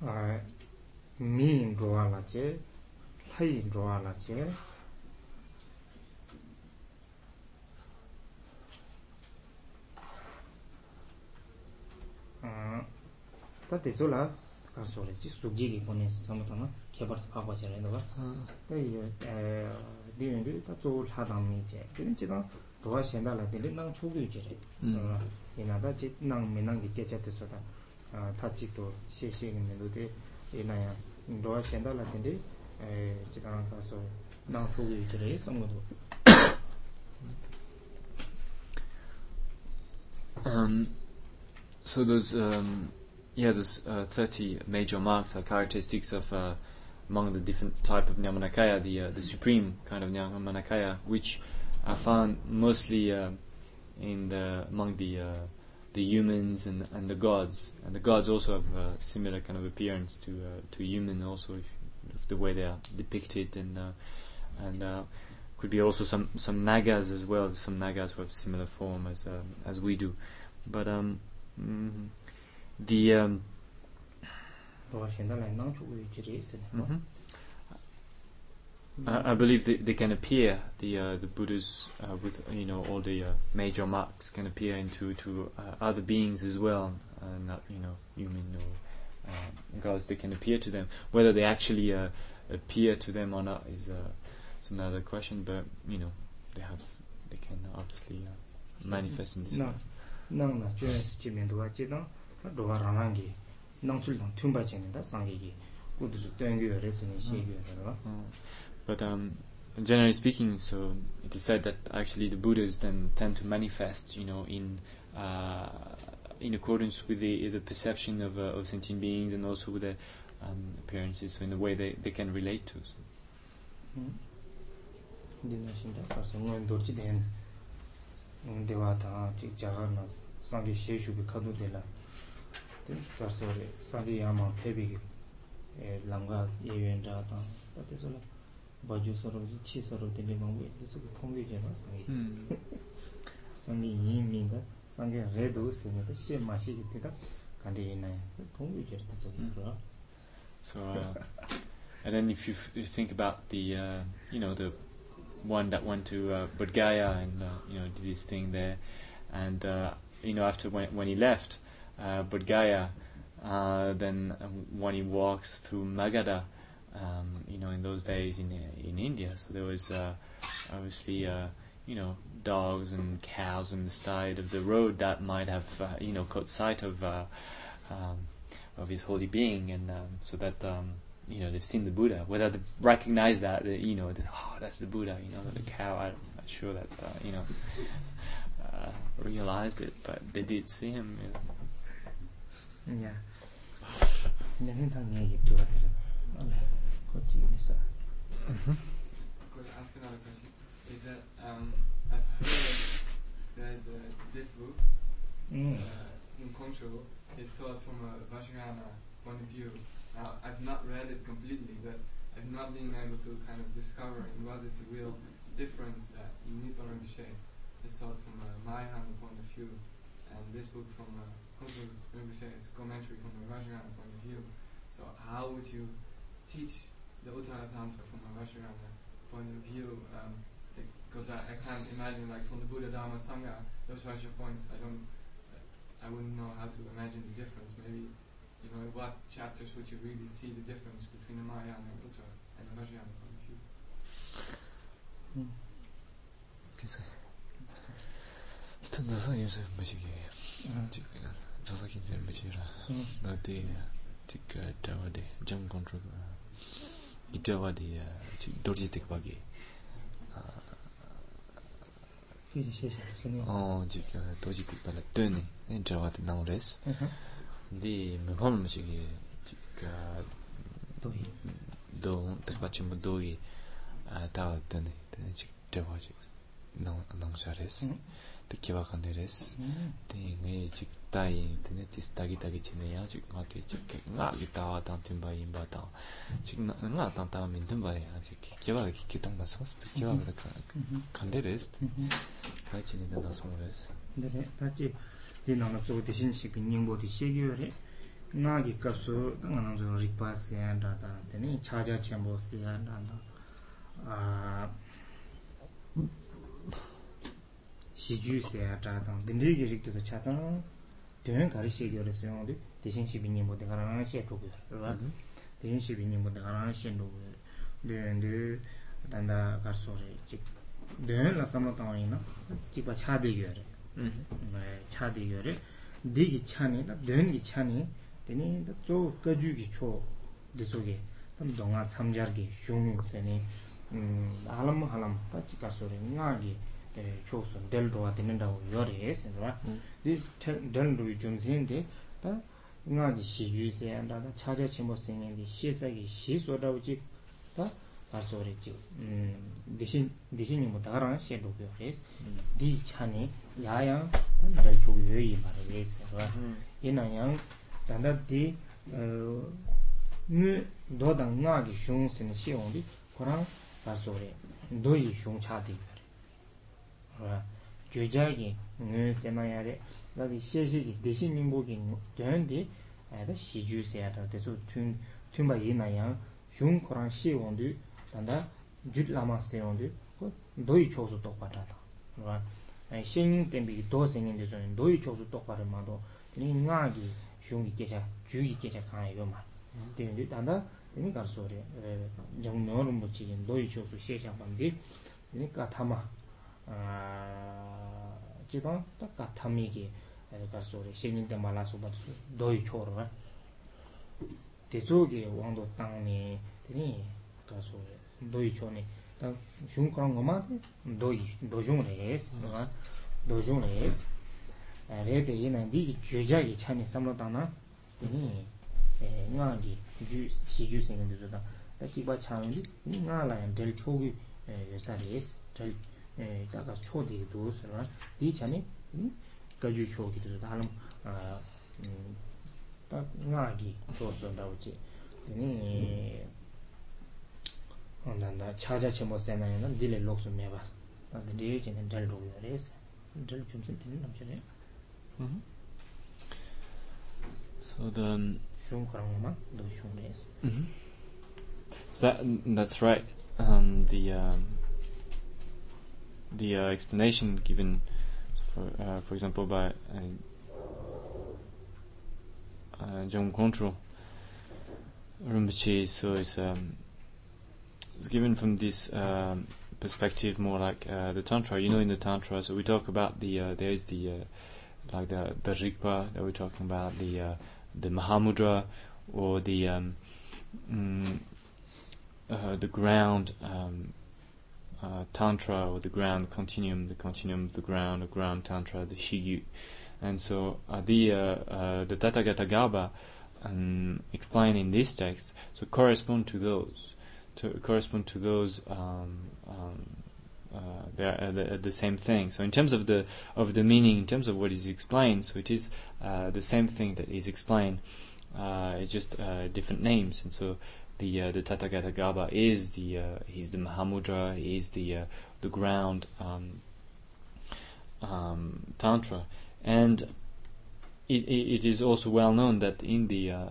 uh mi in draw la che lai in draw la che tā tē sō lā kār sō rē chī sūk jī kī kōne sāma tā na kia pār tā pāpa chā rē dā bā tā yī dī yun dī tā tsō lā tāng mī chē dī yun chī tā rōhā shēndā lā dī lī nāng chō kī yu chē rē 이나다 지 낭미낭 게 깨쳤다 아 타직도 시시는데 이나야 로아 셴달라든데 에 지랑 가서 낭 속에 그래 성도 um so those um yeah there's uh, 30 major marks are characteristics of uh, among the different type of Nyamanakaya the uh, the supreme kind of Nyamanakaya which are found mostly uh, in the among the uh, the humans and and the gods, and the gods also have a similar kind of appearance to uh, to human also, if, if the way they are depicted. And uh, and uh, could be also some some nagas as well. Some nagas who have similar form as um, as we do, but um, mm, the um, rōwa I, I believe they, they can appear the uh, the Buddhas uh, with uh, you know all the uh, major marks can appear into to uh, other beings as well, uh, not you know human or uh, gods. They can appear to them. Whether they actually uh, appear to them or not is uh, it's another question. But you know they have they can obviously uh, manifest in this no. way. nāng nā chūyā sī chī mian duwa chī tāng tā duwa rāng kī nāng chūl tāng tūmbā chī nī tā sāng kī kī kū tu sū tuyāng kī yō rē sī nī shī kī yō rē rā But um, generally speaking, so it is said that actually the Buddhas then tend to manifest, you know, in uh, in accordance with the the perception of, uh, of sentient beings and also with their um, appearances, so in the way they, they can relate to. So. dī yī mī tā sāng kī rē dō sī nī tā xie mā xī kī tē tā kā ndī yī nā yā tōng kī jē rā tā sū kī rā So, uh, and then if you, f- you think about the, uh, you know, the one that went to uh, Bodh Gaya and uh, you know did his thing there, and uh, you know after when when he left uh, Bodh Gaya, uh, then um, when he walks through Magadha, um, you know in those days in in India, so there was uh, obviously uh, you know dogs and cows on the side of the road that might have uh, you know caught sight of. Uh, um, of his holy being, and um, so that um, you know they've seen the Buddha. Whether they recognize that, they, you know, that, oh, that's the Buddha. You know, the cow. I'm not sure that uh, you know uh, realized it, but they did see him. You know. 야. Mm-hmm. Could I ask another question. Is that um, I've heard that uh, this book, mm. uh, in control, is thought from a Vajrayana point of view. Now, I've not read it completely, but I've not been able to kind of discover what is the real difference that in Mipham Rinpoche is thought from a Mahayana point of view, and this book from a Rinpoche is a commentary from a Vajrayana point of view. So how would you teach the Uttarana's answer from Maharashtraganga point of view, because um, I, I can't imagine, like, from the Buddha Dharma Sangha, those Vaishnava points, I don't, I wouldn't know how to imagine the difference. Maybe, you know, in what chapters would you really see the difference between the Mahayana and Uttara and the Vajrayana point of view? Hmm. Güzel. Hmm. Hmm. Jamgön Kongtrul. 뭐지라 너데 지금 다와데 정 컨트롤 이자와데 지금 도지 되게 그게 시시 무슨 어 지금 도지 되게 발라 뜨네 인자와데 나오레스 근데 뭐하면 뭐지게 지금 또이 도 되게 뭐 도이 아 다왔더니 지금 대화지 나나샤레스 응. 데 기와 간데레스 데 네, 직 따이 데네 디스 따기 따기 지네야 직 가게 직 nga gi ta ta tin ba yin ba ta 직 nga ta ta min tin ba ya 직 기와 기 기동 다 소스 데 기와 그 간데레스 가 지네 다 소레스 근데 다지 디나나 저 대신 시비 닝보디 시기열에 나기 값수 당하는 저 리파스야 다다 되니 차자 챔보스야 다다 아 시주스야 다다 근데 기릭도 차다 되는 가리 시기열에서 어디 대신 시비 닝보디 가라나 시에토고 그러나 대신 시비 닝보디 가라나 시엔도 근데 단다 가서래 직 되는 라사마타이나 지바 차대기열에 차디 요래 디기 차니 다 된기 차니 되니 저 거주기 초 되속에 좀 동아 참자기 쇼밍세니 음 알람 할람 같이 가서래 나기 choksun del ruwa tenen dawa yore esen ruwa di del ruwi jumzin di ta nga ki shi ju se an da chaja chenpo sengen ki shi sa ki shi so dawa jik ta tar so re jik dishi nyingbo dagarang she dhok yo res di chani ya yang dal chok yo yi ma re esen ruwa ina yang danda di ngu do da nga ki shung sen she ondi korang tar so re do yi shung cha di gyojagi ngu sema yare lagi sheshigi deshi ningbogi dhyandi ayada shiju seyata desu tunba yina yang shung korang shi wondu tanda jut lama se wondu doyi chosu tokpa tata shenying tenbigi do sengen desu doyi chosu tokpa rimado tani nga gi shungi kecha jugi kecha kanya yo ma tenbigi tanda tani karso re jang nyorumbo chigin doyi chosu sheshang pamdi tani katama jidang ta ka thami ki kar sori shekin ten mala sobat su doyi chorwa tezo ki wangdo tangni teni kar sori doyi chorni ta shung kurang goma doyi dojung res dojung res re de ina di ki juja ki chani samlo tangna teni nga ki si ju singa dizo ta ta jikba changi nga la yan del chogu yosa res del chogu 다 니 가서래 정노는 뭐지 노이 초수 세상 반디 그러니까 타마 아 지금 딱 같아미기 가서래 신인 때 말아서 봐도 노이 초로 대조기 왕도 땅니 되니 가서래 노이 초니 다 슝크랑 거만 도이 도중레스 너 도중레스 레데 이나 디 주자기 차니 삼로다나 니 에, 나기 주 시주 생긴데서다 다 지바 차니 나라야 델 초기 에, 여사레스 델 에, 다가 초디 도스라 디 차니 니 가주 초기 도스다 하는 아 음, 딱 나기 도스다우지 니 온단다 차자 첨보 세나는 딜레 록스 메바 근데 디에지는 잘 로요레스 잘 좀선 되는 남자네 so the um, 슝크랑마 도 슝레스 So that that's right. Um, the um, the uh, explanation given, for uh, for example, by uh, Jamgön Kongtrul Rinpoche, so it's um, it's given from this um, perspective, more like uh, the tantra. You know, in the tantra, so we talk about the uh, there is the uh, like the the rikpa that we're talking about, the the mahamudra, or the um, mm, the ground um, uh, tantra or the ground continuum, the continuum of the ground, the ground tantra, the shigyu, and so uh, the uh, uh, the Tathagata Garbha um, explained in this text so correspond to those, to correspond to those. Um, um, uh, they are uh, the, the same thing. So in terms of the of the meaning, in terms of what is explained, so it is uh, the same thing that is explained. Uh, it's just uh, different names, and so the uh, the Tathagata Garbha is the uh, he's the Mahamudra, is the uh, the ground um, um, tantra, and it, it is also well known that in the uh,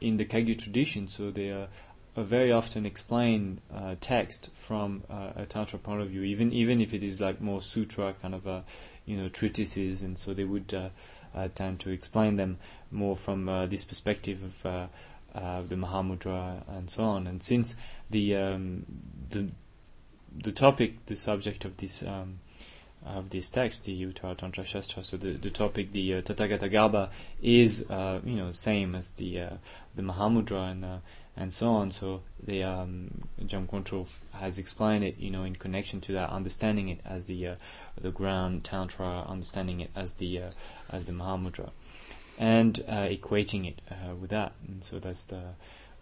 in the Kagyu tradition, so they are uh, very often explain uh, text from uh, a tantra point of view, even even if it is like more sutra kind of a you know treatises, and so they would uh, uh, tend to explain them more from uh, this perspective of uh, the Mahamudra and so on. And since the um, the the topic, the subject of this um, of this text, the Uttara Tantra Shastra, so the, the topic, the uh, Tathagata Garbha, is uh, you know same as the uh, the Mahamudra and uh, and so on. So the um, Jamgön Kongtrul has explained it, you know, in connection to that, understanding it as the uh, the ground Tantra, understanding it as the uh, as the Mahamudra, and uh, equating it uh, with that. And so that's the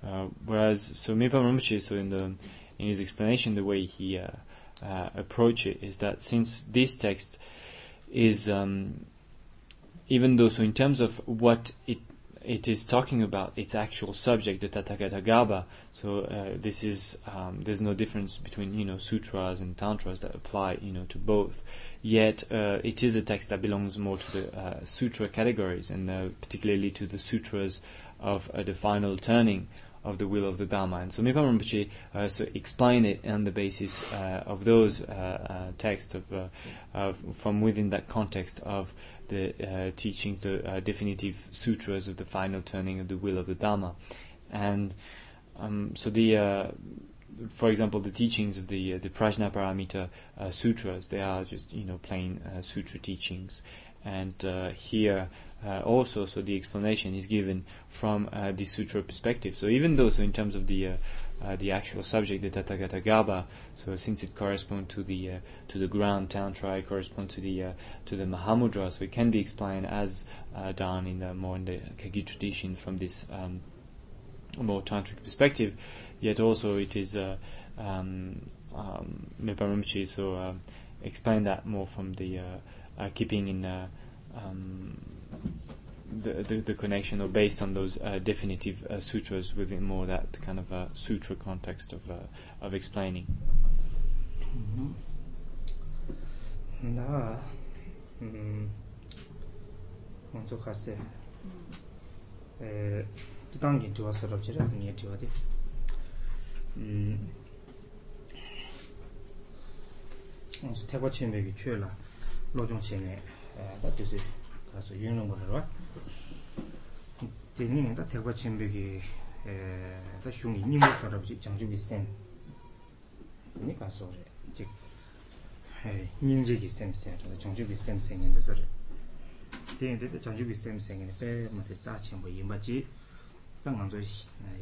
uh, whereas so Mipham Rinpoche, so in the in his explanation, the way he uh, uh, approach it is that since this text is um, even though so in terms of what it it is talking about its actual subject, the Tathagata Garbha. So uh, this is um, there's no difference between you know sutras and tantras that apply you know to both. Yet uh, it is a text that belongs more to the uh, sutra categories and uh, particularly to the sutras of uh, the final turning of the will of the Dharma. And so Mipham Rinpoche uh, so explain it on the basis uh, of those texts of, of from within that context of the uh, teachings, the uh, definitive sutras of the final turning of the will of the Dharma. And um, so the uh, for example, the teachings of the uh, the Prajnaparamita uh, sutras, they are just you know plain uh, sutra teachings, and uh, here also, so the explanation is given from the sutra perspective. So even though, so in terms of the uh, the actual subject, the Tathagata Garbha, so since it corresponds to the uh, to the ground tantra, it corresponds to the uh, to the Mahamudra, so it can be explained as uh, done in the more in the Kagyu tradition from this um, more tantric perspective. Yet also it is uh, um, um, so uh, explain that more from the keeping in. Um, the, the, the connection or based on those uh, definitive uh, sutras within more that kind of uh, sutra context of uh, of explaining. 나 음. 먼저 가세. 에, 지단기 좋아서로 지라 니 좋아디. 음. 먼저 태고 침맥이 취라. 로종 체네. 에, 다 뜻이 가서 유는 거로. 제니는 다 태고 침맥이 에, 다 슝이 님을 서로 장주비 쌤. 니 가서 즉 닌지기 쌤쌤, 정주기 쌤쌤인데 저를 대인데 정주기 쌤쌤인데 배 무슨 짜친 뭐 임바지 장강조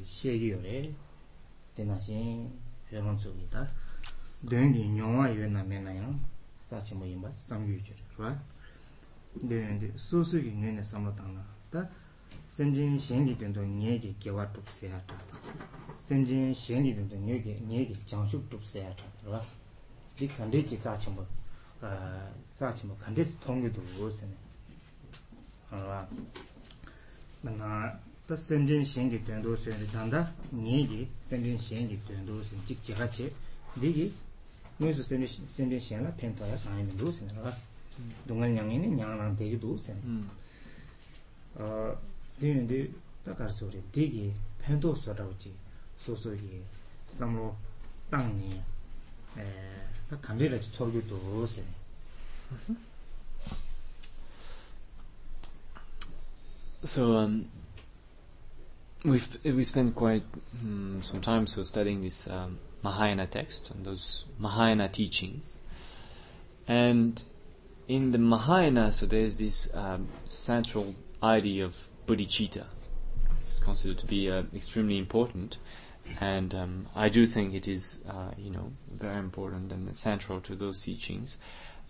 시에기요래 대나신 회원 쪽이다 된기 용화 유나면나요 짜친 뭐 임바 삼규죠 그래 대인데 소수기 유네 삼로당나 다 쌤진 신기 된도 녀기 개와 뚝세야다 쌤진 신기 된도 녀기 녀기 장축 뚝세야다 그래 디 간데지 짜침뭐 아 짜침뭐 간데스 통계도 무엇이네 아 나나 다 센진 신기 된도 세는 단다 니기 센진 신기 된도 세 직직하지 니기 무슨 센진 센진 신라 펜타야 아니면 무슨 아 동안 양이네 양랑 되기도 세 어, 되는데 딱 가서 우리 되게 펜도 써라오지 소소기 삼로 땅니 에 다 감리를 쳐기도 세 So um, we've we spent quite um, some time so studying this um, Mahayana text and those Mahayana teachings, and in the Mahayana, so there's this um, central idea of bodhicitta. It's considered to be uh, extremely important, and um, I do think it is, uh, you know, very important and central to those teachings.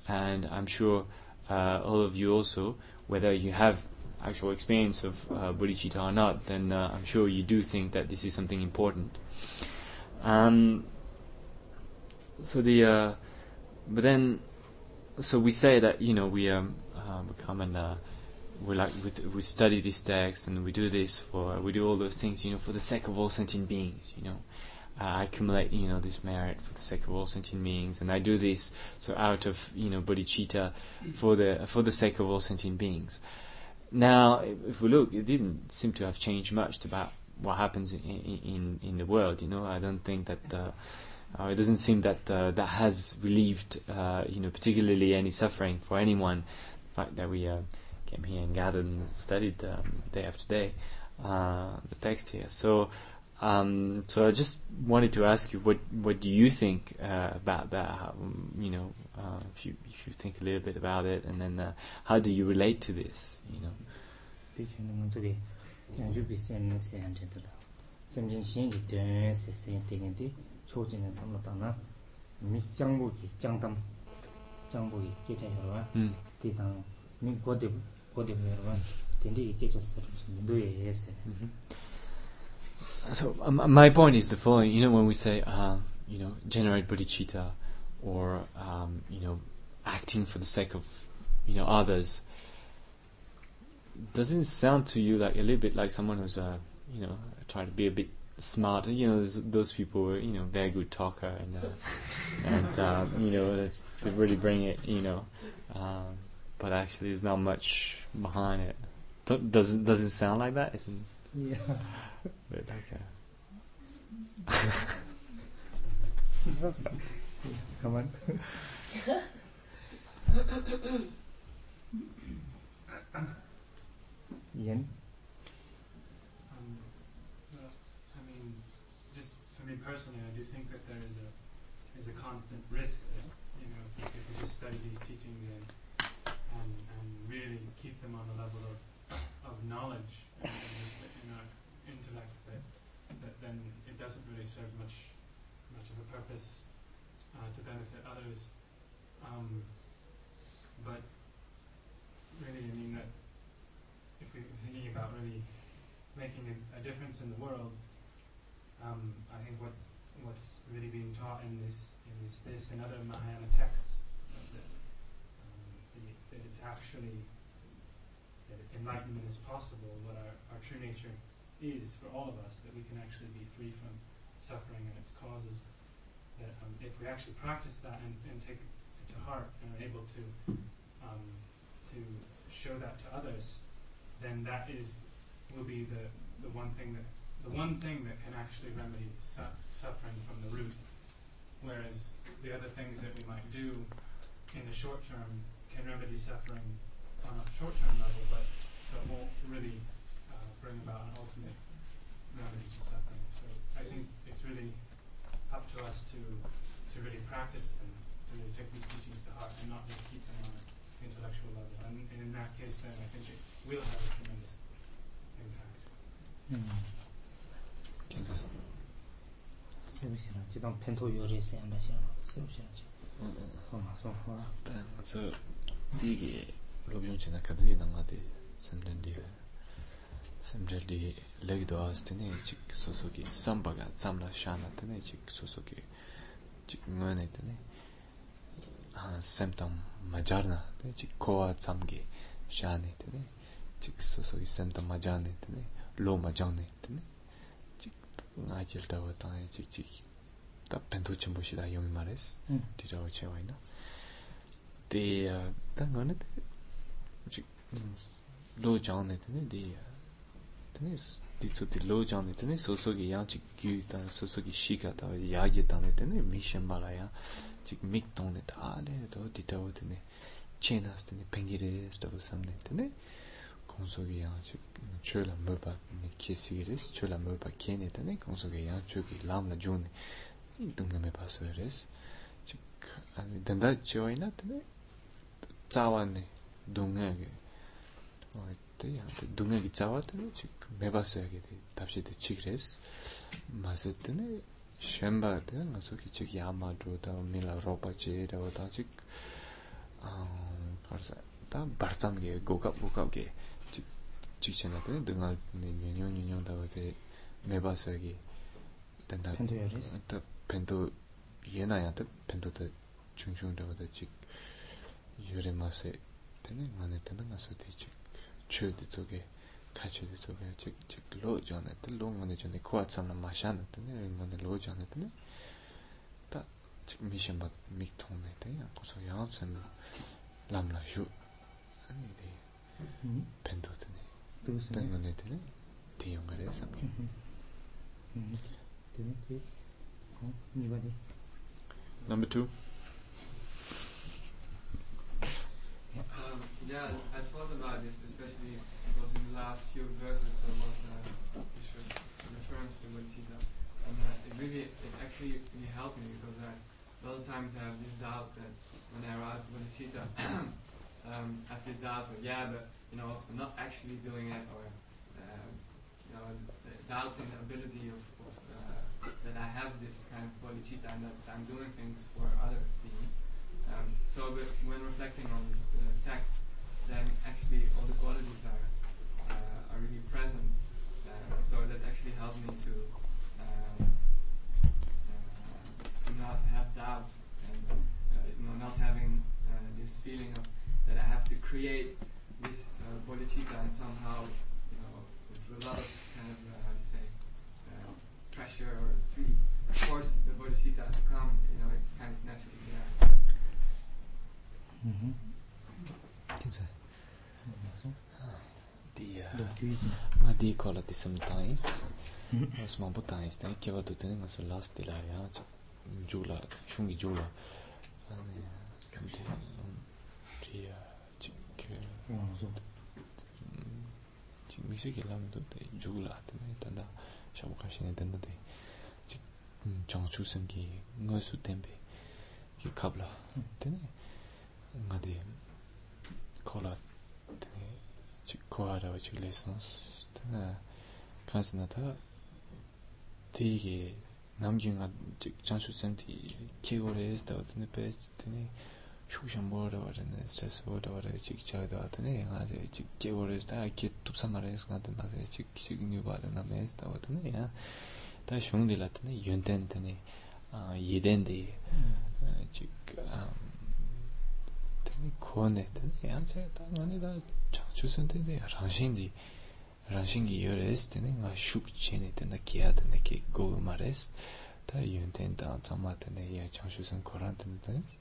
And I'm sure uh, all of you also, whether you have actual experience of uh, bodhicitta or not, then uh, I'm sure you do think that this is something important. Um, so the, uh, but then, so we say that you know we um, uh, uh, we like we, we study this text and we do this for we do all those things you know for the sake of all sentient beings you know uh, I accumulate you know this merit for the sake of all sentient beings and I do this so out of you know bodhicitta for the for the sake of all sentient beings now if we look it didn't seem to have changed much about what happens in, in in the world. You know, I don't think that. Uh, uh, it doesn't seem that uh, that has relieved, uh, you know, particularly any suffering for anyone. The fact that we uh, came here and gathered and studied um, day after day uh, the text here. So, um, so I just wanted to ask you, what what do you think uh, about that? How, you know, if you if you think a little bit about it, and then how do you relate to this? You know. 초진은 삼로다나 미장부기 장담 장부기 계체여와 음 디당 미 고데 고데 메로와 딘디 계체서 민도에 예세 so um, my point is the following you know when we say uh, you know generate bodhicitta or um, you know acting for the sake of you know others doesn't it sound to you like a little bit like someone who's uh, you know trying to be a bit smart. You know, those people were you know very good talker and uh, and uh, you know they really bring it. You know, um, but actually there's not much behind it. Does it does it sound like that? Isn't yeah. But like Come on. Ian. Personally, I do think that there is a is a constant risk that you know if, if we just study these teachings and, and and really keep them on the level of of knowledge and, and in our intellect, that that then it doesn't really serve much much of a purpose uh, to benefit others. Um, but really, I mean that if we're thinking about really making a, a difference in the world um, I think what what's really being taught in this in this this and other Mahayana texts that, um, that it's actually that enlightenment is possible, what our, our true nature is for all of us, that we can actually be free from suffering and its causes. That um, if we actually practice that and, and take it to heart and are able to um, to show that to others, then that is will be the, the one thing that the one thing that can actually remedy su- suffering from the root, whereas the other things that we might do in the short term can remedy suffering on a short term level, but won't really uh, bring about an ultimate remedy to suffering. So I think it's really up to us to to really practice and to really take these teachings to heart and not just keep them on an intellectual level. And, and in that case, then I think it will have a tremendous impact. Mm. 세우시나 지금 펜토 요리에서 한 번씩 세우시나 응. 어 맞아. 어. 저 이게 로비온 지나 가도 나가데 선전디 선전디 레기도 아스테네 직 소소기 삼바가 잠라 샤나 테네 직 소소기 직 뭐네 테네 아 셈탐 마자르나 테네 직 코아 잠게 샤네 테네 직 소소기 셈탐 마자네 테네 로 마자네 테네 아질 다고 땅에 찍찍 다 벤도 좀 보시다 여기 말했어 뒤로 채워 있나? 디 땅은 지 로장에 되네 디 되네. 디츠티 로장에 되네. 소소기 양치 규다 소소기 시가다 야게 땅에 되네. 미션 말아야. 지 믹동네 다 안에 더 디타고 되네. 체나스네. 펭기레스 더 something 되네. 공속이 양치 chöla möpa kesigiris, chöla möpa kene tane kongsoge yang chöki lamla juni dunga me paso eres chik danda chewa ina tane tsawa ne dunga ge dunga ge tsawa tane chik me paso ya ge tabshi de chik res masi tane shenpa tane nga soki chik yama dro da mila ropa che da wata chik karsa ta bartsam ge gokap gokap ge 직전에 때 등아 년년 년년 다게 매바서 여기 된다 펜도 요리스 또 펜도 예나야 또 펜도 더 중중도 직 요리 맛에 되는 만에 되는 맛에 되지 최대 쪽에 같이 쪽에 직직 로전에 또 롱만에 전에 코아참나 마샤는 때네 이거는 로전에 때네 다 지금 미션 받 믹통네 때야 고소 양선 람라슈 아니 돼 펜도 때네 tūsī nē tēngi nē tēngi tēyōng gā rē sāmi 음. 되네. 그 어, 이거니. Number two. Um, yeah, I thought about this, especially because in the last few verses there was uh, this re- reference to Bodhicitta. And uh, it really, it actually really helped me because I, a lot of times I have this doubt that when I arouse Bodhicitta, um, I have this doubt that, yeah, but, you know, not actually doing it or, um, you know, doubting the ability of, of uh, that I have this kind of bodhicitta and that I'm doing things for other beings. Um, so when reflecting on this uh, text, then actually all the qualities are uh, are really present. Uh, so that actually helped me to um, uh, to not have doubt and uh, you know, not having uh, this feeling of that I have to create this uh, bodhicitta and somehow, you know, through a lot of kind of, uh, how do you say, uh, pressure or really force the bodhicitta to come, you know, it's kind of naturally there. Mm-hmm. The, uh, I do call it sometimes. Аз мам потайс, тъй кева до тъй на са ласт и лая, джула, шунги джула. Чунди, прия. 와서 chik misi ki lam tu de jula tani tanda shabu kashini tanda de chik changchu sangi nga su tempe ki kabla tani nga di kola tani chik kuwa rawa chik lessons tani kansi na ta 되게 남긴가 장수 센티 키고레 스타트 네 shukshang bora wara na stress bora wara chik chayda wata ne nga zi chik kye wara zi ki tupsa mara zi nga zi nga zi chik chik nyu bada nga me zi ta wata ne ya ta shungdi la ta ne yunten ta ne yiden di chik ta ne ko ne ta ne ya zi ta nga ne da chang chu san ta rangshin di rangshin ki yore zi ta ne nga shuk che ne ta na kiya ta ne ki go mara zi ta yunten ta zama ta ne ya chang chu koran ta ne ta ne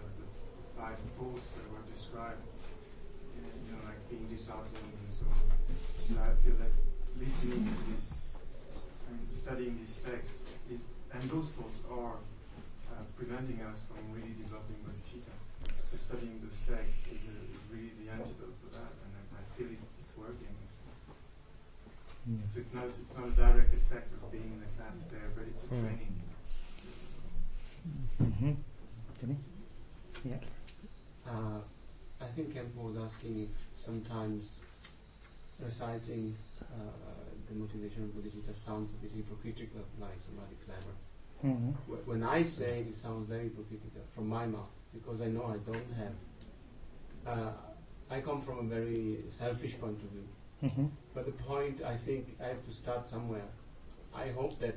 by force that were described, you know, like being disheartened and so on. So I feel like listening to this and studying this text, and those thoughts are uh, preventing us from really developing bodhicitta. So studying those texts is, a, is really the antidote for that, and I, I feel it, it's working. Yeah. So it's not, it's not a direct effect of being in the class there, but it's a mm. training. Mm-hmm. Yeah. Uh, I think Khenpo was asking if sometimes reciting uh, the motivation of bodhicitta sounds a bit hypocritical, like somebody clever. 음. Wh- When I say it, it sounds very hypocritical from my mouth because I know I don't have. Uh, I come from a very selfish point of view. 음. But the point, I think, I have to start somewhere. I hope that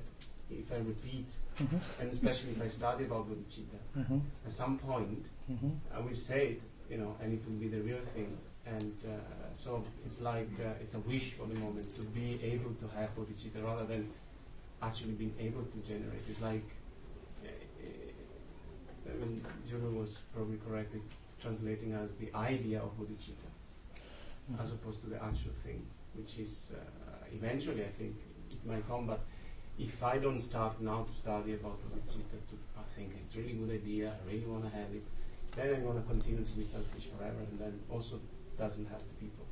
if I repeat, mm-hmm. and especially if I study about bodhicitta, mm-hmm. at some point mm-hmm. I will say it, you know, and it will be the real thing. And uh, so it's like uh, it's a wish for the moment to be able to have bodhicitta rather than actually being able to generate. It's like, uh, I mean, Juno was probably correctly translating as the idea of bodhicitta, mm-hmm. as opposed to the actual thing, which is uh, eventually, I think, it might come, but if I don't start now to study about bodhicitta, to, I think it's a really good idea, I really want to have it, then I'm going to continue to be selfish forever and then also doesn't help the people.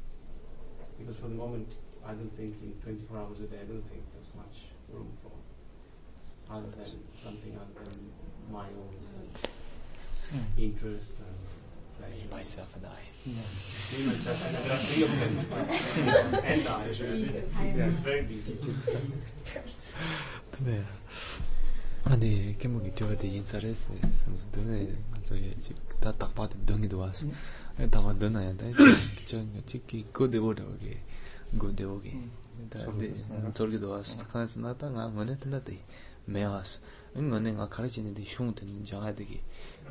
Because for the moment, I don't think in 24 hours a day, I don't think there's much room for other than something other than my own 음. interest and me pleasure. myself and I 네. Me, myself, and there are three of them. and I. Yeah, it's very busy. 네. 아니, 개목이 되어도 인사했어. 삼수 드네. 저기 다 딱봐도 등이도 왔어. 에 다만 드나야 돼. 저 찍기 고데보다게. 고데보게. 다 저기도 왔어. 가서 나타 나 뭐네 틀렸대. 메아스 응거네 가 가르치는 데 흉된 자하되게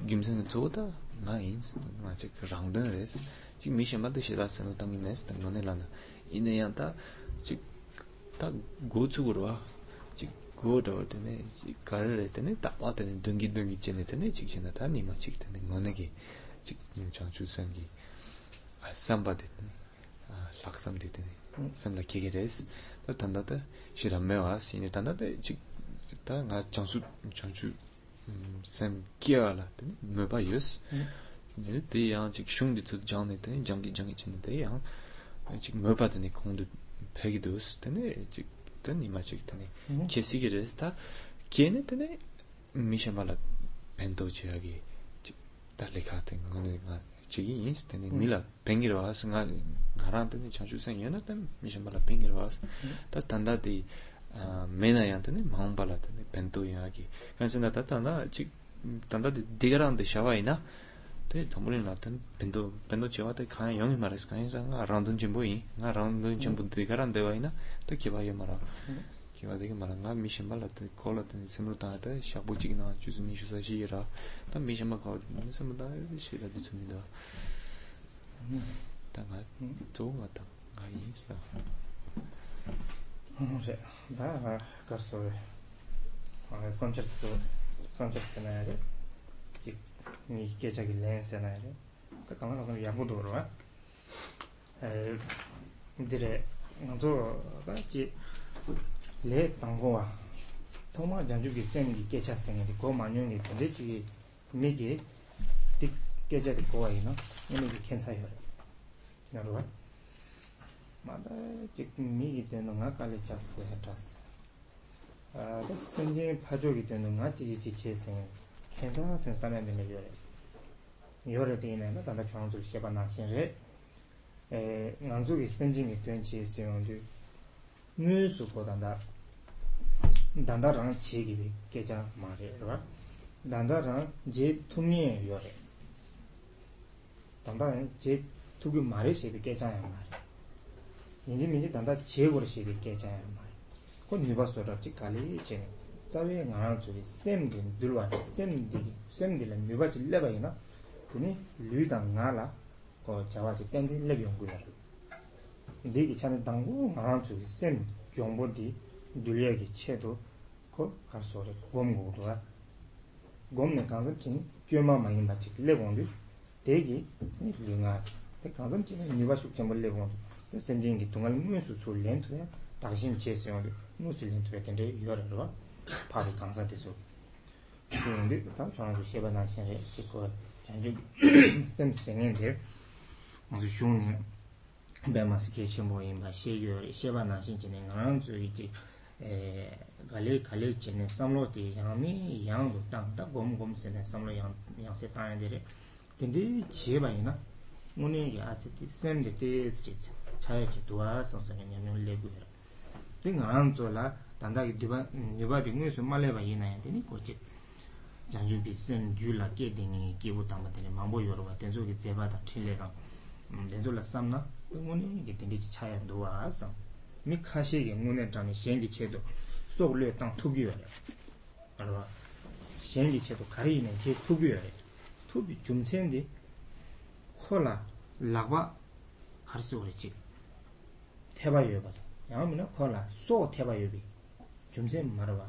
김선은 좋다 nga ins nga chik rangdan res chik mi shema de shira sanu tangi mes tang ngone lana ina yang ta chik ta go chugurwa chik go dawa tene chik kare re tene tawa tene dungi dungi chene tene chik chena ta nima chik tene ngone ki chik changchu sangi samba de tene laksam de tene samla kege res ta tanda ta shira mewa ina tanda ta chik ta nga changchu changchu sem kia la tani me ba yus. Mm. Te yang chik shung di tsud jang ne tani jangi jangi chin te yang. Chik me ba tani kong du pegi dus tani chik tani ima chik tani mm. kia sigi res ta kia ne tani mi shamba la pento chi agi chik ta leka tani ngani nga chigi yins tani mi la mm. pengi rawas nga nga rang tani chanchu san yana tani mi shamba la pengi rawas ta tanda di mēnā yāntaṋi māṅpa lātaṋi pēntū yāki kāñsā nā tātā nā chī tāntā dīgarāṋ tā shāvā yī na tā yī tāmbūrī nā tāṋ pēntū pēntū chīvā tā kāñā yōngi mā rēs kāñā sā ngā rāntuṋ chīmbū yī ngā rāntuṋ chīmbū dīgarāṋ tā wā yī na tā kīvā yō mā rā kīvā tā kī mā rā ngā mī shimbā lātaṋi kō lātaṋi simrū tā tā shābū chī kī nā chūs mī shū sā shī yī rā tā mī shimbā kā wā simrū tā shī rā tī tsumi tā tā ngā tsō ngā tā ngā yī sā 네. 다 가서 아 선처스 선처스나래 직 니게 저기 렌스나래 그 강한 거 야고도 그러와 에 근데 먼저 같이 레 당고와 토마 장주기 생기 깨차 생기 고 만용이 근데 지 니게 틱 깨자리 고아이나 이 게 괜찮아요 여러분 mātā chik mī ki tēndu ngā kāli chak sē hē tās tā sēnjī pāchō ki tēndu ngā chī chī chī chē sēng kēnsā sēng sāmyā tēne yō rē yō rē tēne nā tāndā chōng tsuk xeba nā xīn rē ngā tsuk ki sēnjī ki tēn chī sē yōng tū ngū sū kō tāndā tāndā rāng chī ki bī kē chā mā rē rā tāndā rāng jē tū mī yō rē tāndā rāng jē tū kī mā rē shē bī kē chā yā mā rē 인지 민지 단다 제고를 시비 깨자야 말. 그 니바서라 지칼이 제. 자외 나랑 저기 샘디 들와 샘디 샘디를 니바지 레바이나. 그니 류당 나라 거 자와지 땡디 레비 연구야. 네기 차는 당고 나랑 저기 샘 정보디 둘이야기 체도 그 가서래 곰고도가 곰네 간섭 진 꽤마 많이 맞지 레본디 대기 류가 대 간섭 진 니바 숙점 레본디 semjingi tungal muinsu su lentu ya takshin che siyo muinsu lentu ya tende yuwara rwa pari kansa tisu yungdi tam chona su sheba na shen re chiko chanju sem sengen de musu shungni bema si ke shenpo yinba she yuwa sheba na shen chene ngarang zu iji eh, gale kale chene samlo di yangmi yang du tang ta gom gom sene samlo yang se tanya de re. Tende cheba yina ngone ya ati semde te chitsa chaya ki duwa samsaka nyamyon lebu hira di ngaram tso la tanda ki diba nyuba di ngui su maleba yina ya dini kochik janju bi sen ju la ke dini kibu tamba dini mambu yorwa tenzo ki zeba ta chile rang tenzo la samna nguni ki dini chaya duwa sam mi kashi ki nguni tani shengi che do sok le tang tubi yore arwa shengi che do kari ina che tubi yore tubi jumsen di kola lakwa lakba karsi yore chik 태바요 봐. 야면은 콜라 소 태바요비. 좀세 말아봐.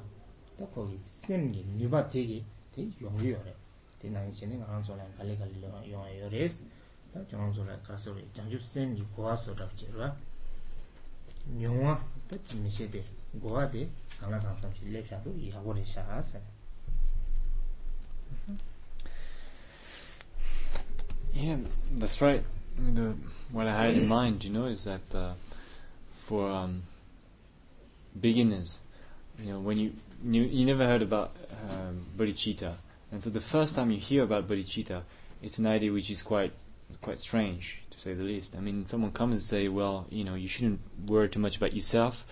또 거기 샘기 뉴바 되게 되게 용이요래. 대나이 전에 가는 소리 갈리 갈리 용이요레스. 다 저런 소리 가서 장주 샘기 고아서라 지라. 뇽와 또 미세데 고아데 하나 가서 질레샤도 이하고레 샤하세. Yeah, that's right. the, what I had in mind, you know, is that uh, for um, beginners. You know, when you, you you never heard about um, bodhicitta, and so the first time you hear about bodhicitta, it's an idea which is quite quite strange to say the least. I mean, someone comes and say, "Well, you know, you shouldn't worry too much about yourself.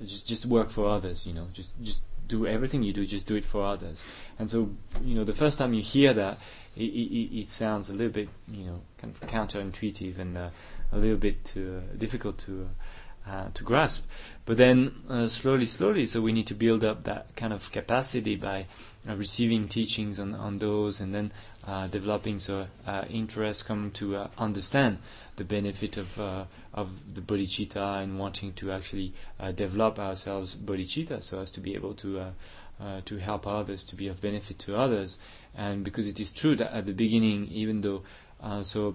Just just work for others. You know, just just do everything you do, just do it for others." And so, you know, the first time you hear that, it, it, it sounds a little bit, you know, kind of counterintuitive and uh, a little bit uh, difficult to. Uh, uh, to grasp. But then uh, slowly, slowly, so we need to build up that kind of capacity by uh, receiving teachings on, on those, and then uh, developing so uh, interest, come to uh, understand the benefit of of the bodhicitta and wanting to actually develop ourselves bodhicitta, so as to be able to. To help others, to be of benefit to others, and because it is true that at the beginning, even though so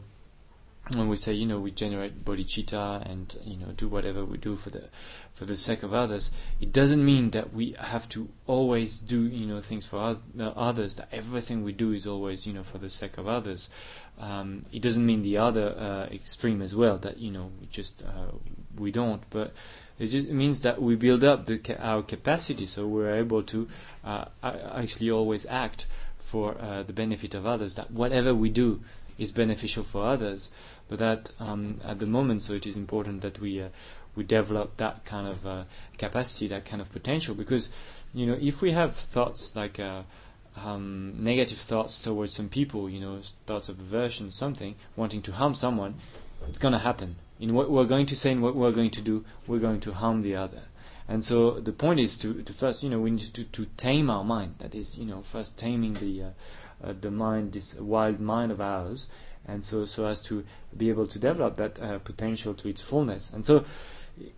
when we say you know we generate bodhicitta and you know do whatever we do for the for the sake of others, it doesn't mean that we have to always do you know things for others. That everything we do is always you know for the sake of others. Um, it doesn't mean the other uh, extreme as well. That you know we just uh, we don't, but it just means that we build up the our capacity, so we're able to uh, actually always act for uh, the benefit of others. That whatever we do is beneficial for others, but that um, at the moment, so it is important that we uh, we develop that kind of uh, capacity, that kind of potential, because you know if we have thoughts like uh, um, negative thoughts towards some people, you know, thoughts of aversion, something, wanting to harm someone, it's going to happen. In what we're going to say and what we're going to do, we're going to harm the other. And so the point is to, to first, you know, we need to, to tame our mind. That is, you know, first taming the uh, uh, the mind, this wild mind of ours, and so so as to be able to develop that uh, potential to its fullness. And so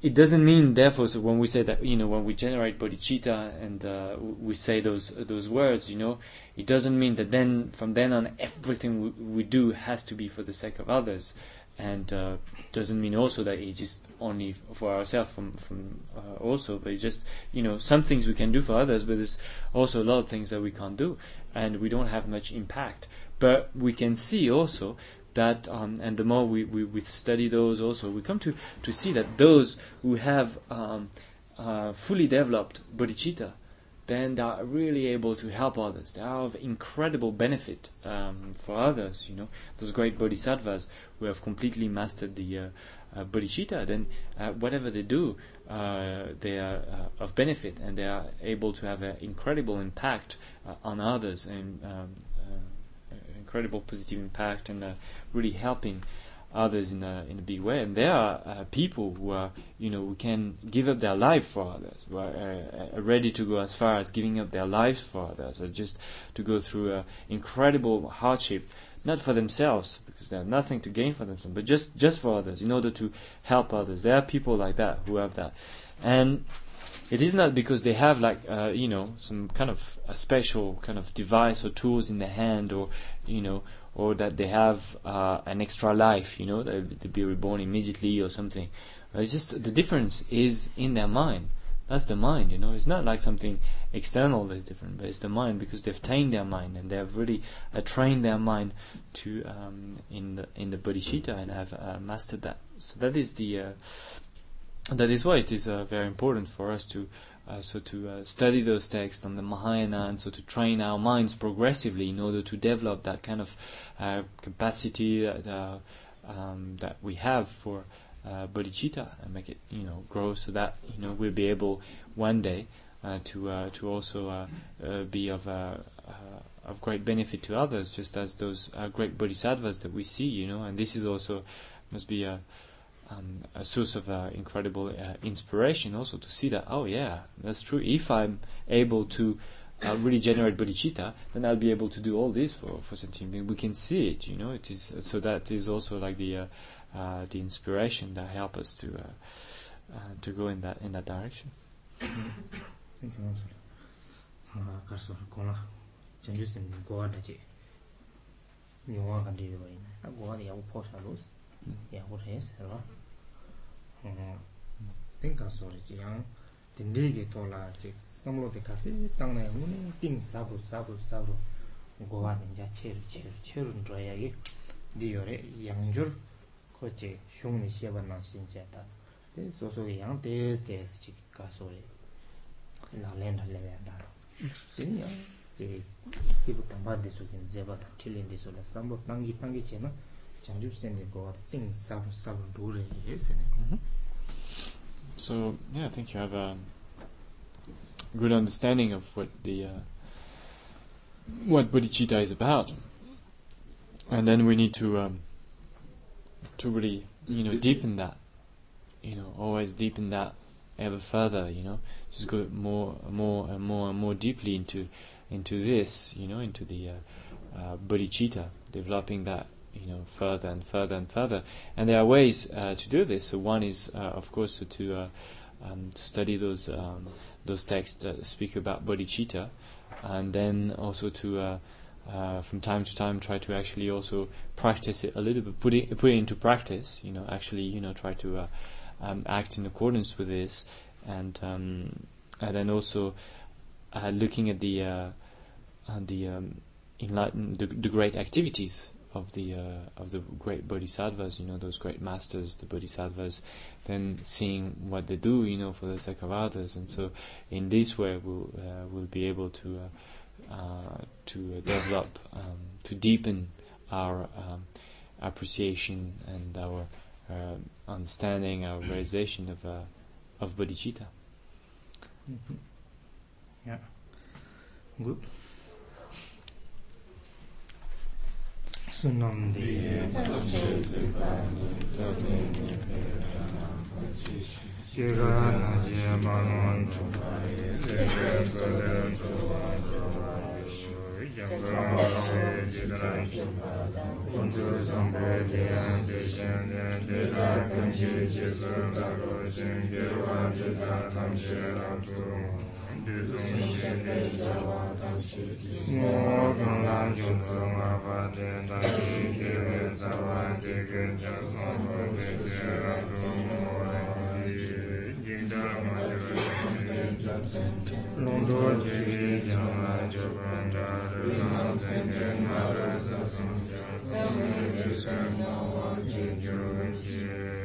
it doesn't mean, therefore, so when we say that, you know, when we generate bodhicitta and uh, we say those those words, you know, it doesn't mean that then from then on everything we, we do has to be for the sake of others, and uh, doesn't mean also that it's just only for ourselves from from uh, also, but it's just you know some things we can do for others, but there's also a lot of things that we can't do, and we don't have much impact. But we can see also that, um, and the more we, we, we study those also, we come to, to see that those who have um, uh, fully developed bodhicitta, then they are really able to help others. They are of incredible benefit um, for others. You know, those great bodhisattvas who have completely mastered the uh, uh, bodhicitta, then uh, whatever they do, uh, they are uh, of benefit, and they are able to have an incredible impact uh, on others and um, incredible positive impact and uh, really helping others in a in a big way. And there are uh, people who are you know who can give up their life for others, who are uh, ready to go as far as giving up their lives for others, or just to go through uh, incredible hardship, not for themselves because they have nothing to gain for themselves, but just just for others in order to help others. There are people like that who have that, and it is not because they have like uh, you know some kind of a special kind of device or tools in their hand or you know or that they have uh, an extra life you know they be reborn immediately or something. Uh, it's just the difference is in their mind. That's the mind you know. It's not like something external that's different but it's the mind because they've tamed their mind and they have really uh, trained their mind to um, in the in the bodhicitta and have uh, mastered that. So that is the uh, that is why it is uh, very important for us to uh, so to uh, study those texts on the Mahayana and so to train our minds progressively in order to develop that kind of uh, capacity uh, uh, um, that we have for uh, bodhicitta and make it you know grow so that you know we'll be able one day to to also be of of great benefit to others just as those great bodhisattvas that we see you know and this is also must be a um, a source of uh, incredible uh, inspiration also to see that oh yeah that's true. If I'm able to uh, really generate bodhicitta then I'll be able to do all this for for sentient beings we can see it you know it is so that is also like the uh, uh, the inspiration that help us to uh, to go in that in that direction. Thank you. 아, 가서 고나 전주선 고아다 지. 요와 간디 거인. 아, 고아디 야고 포사로스. 야고 해서라. 어. 땡가 소리지 양 딘디게 돌아 지 섬로데 같이 땅내 문에 띵 사부 사부 사부 고아 닌자 체르 체르 체르 줘야기 디요레 양줄 코치 슝니 시바나 신제다 데 소소게 양 데스 데스 지 가소리 나 렌다 레벤다 진이야 제 기부 담바데 소긴 제바다 틸린데 소라 삼보 땅기 땅기 제나 장줍센데 고아 띵 사부 사부 도레 예세네 so yeah I think you have a good understanding of what the uh, what bodhicitta is about and then we need to um, to really you know deepen that you know, always deepen that ever further, you know, just go more, more and more and more deeply into, into this, you know, into the uh, uh, bodhicitta, developing that, you know, further and further and further. And there are ways uh, to do this. So one is, uh, of course, to, to, uh, um, study those um, those texts that speak about bodhicitta, and then also to uh, uh, from time to time try to actually also practice it a little bit, put it put it into practice. You know, actually, you know, try to uh, um, act in accordance with this, and um, and then also looking at the the um, enlightened the, the great activities of the uh, of the great bodhisattvas, you know, those great masters, the bodhisattvas, then seeing what they do, you know, for the sake of others, and so in this way we'll uh, we'll be able to uh, uh, to develop, um, to deepen our um, appreciation and our uh, understanding, our realization of uh, of bodhicitta. Mhm. Yeah. Good. Den De ta kanchi wa ji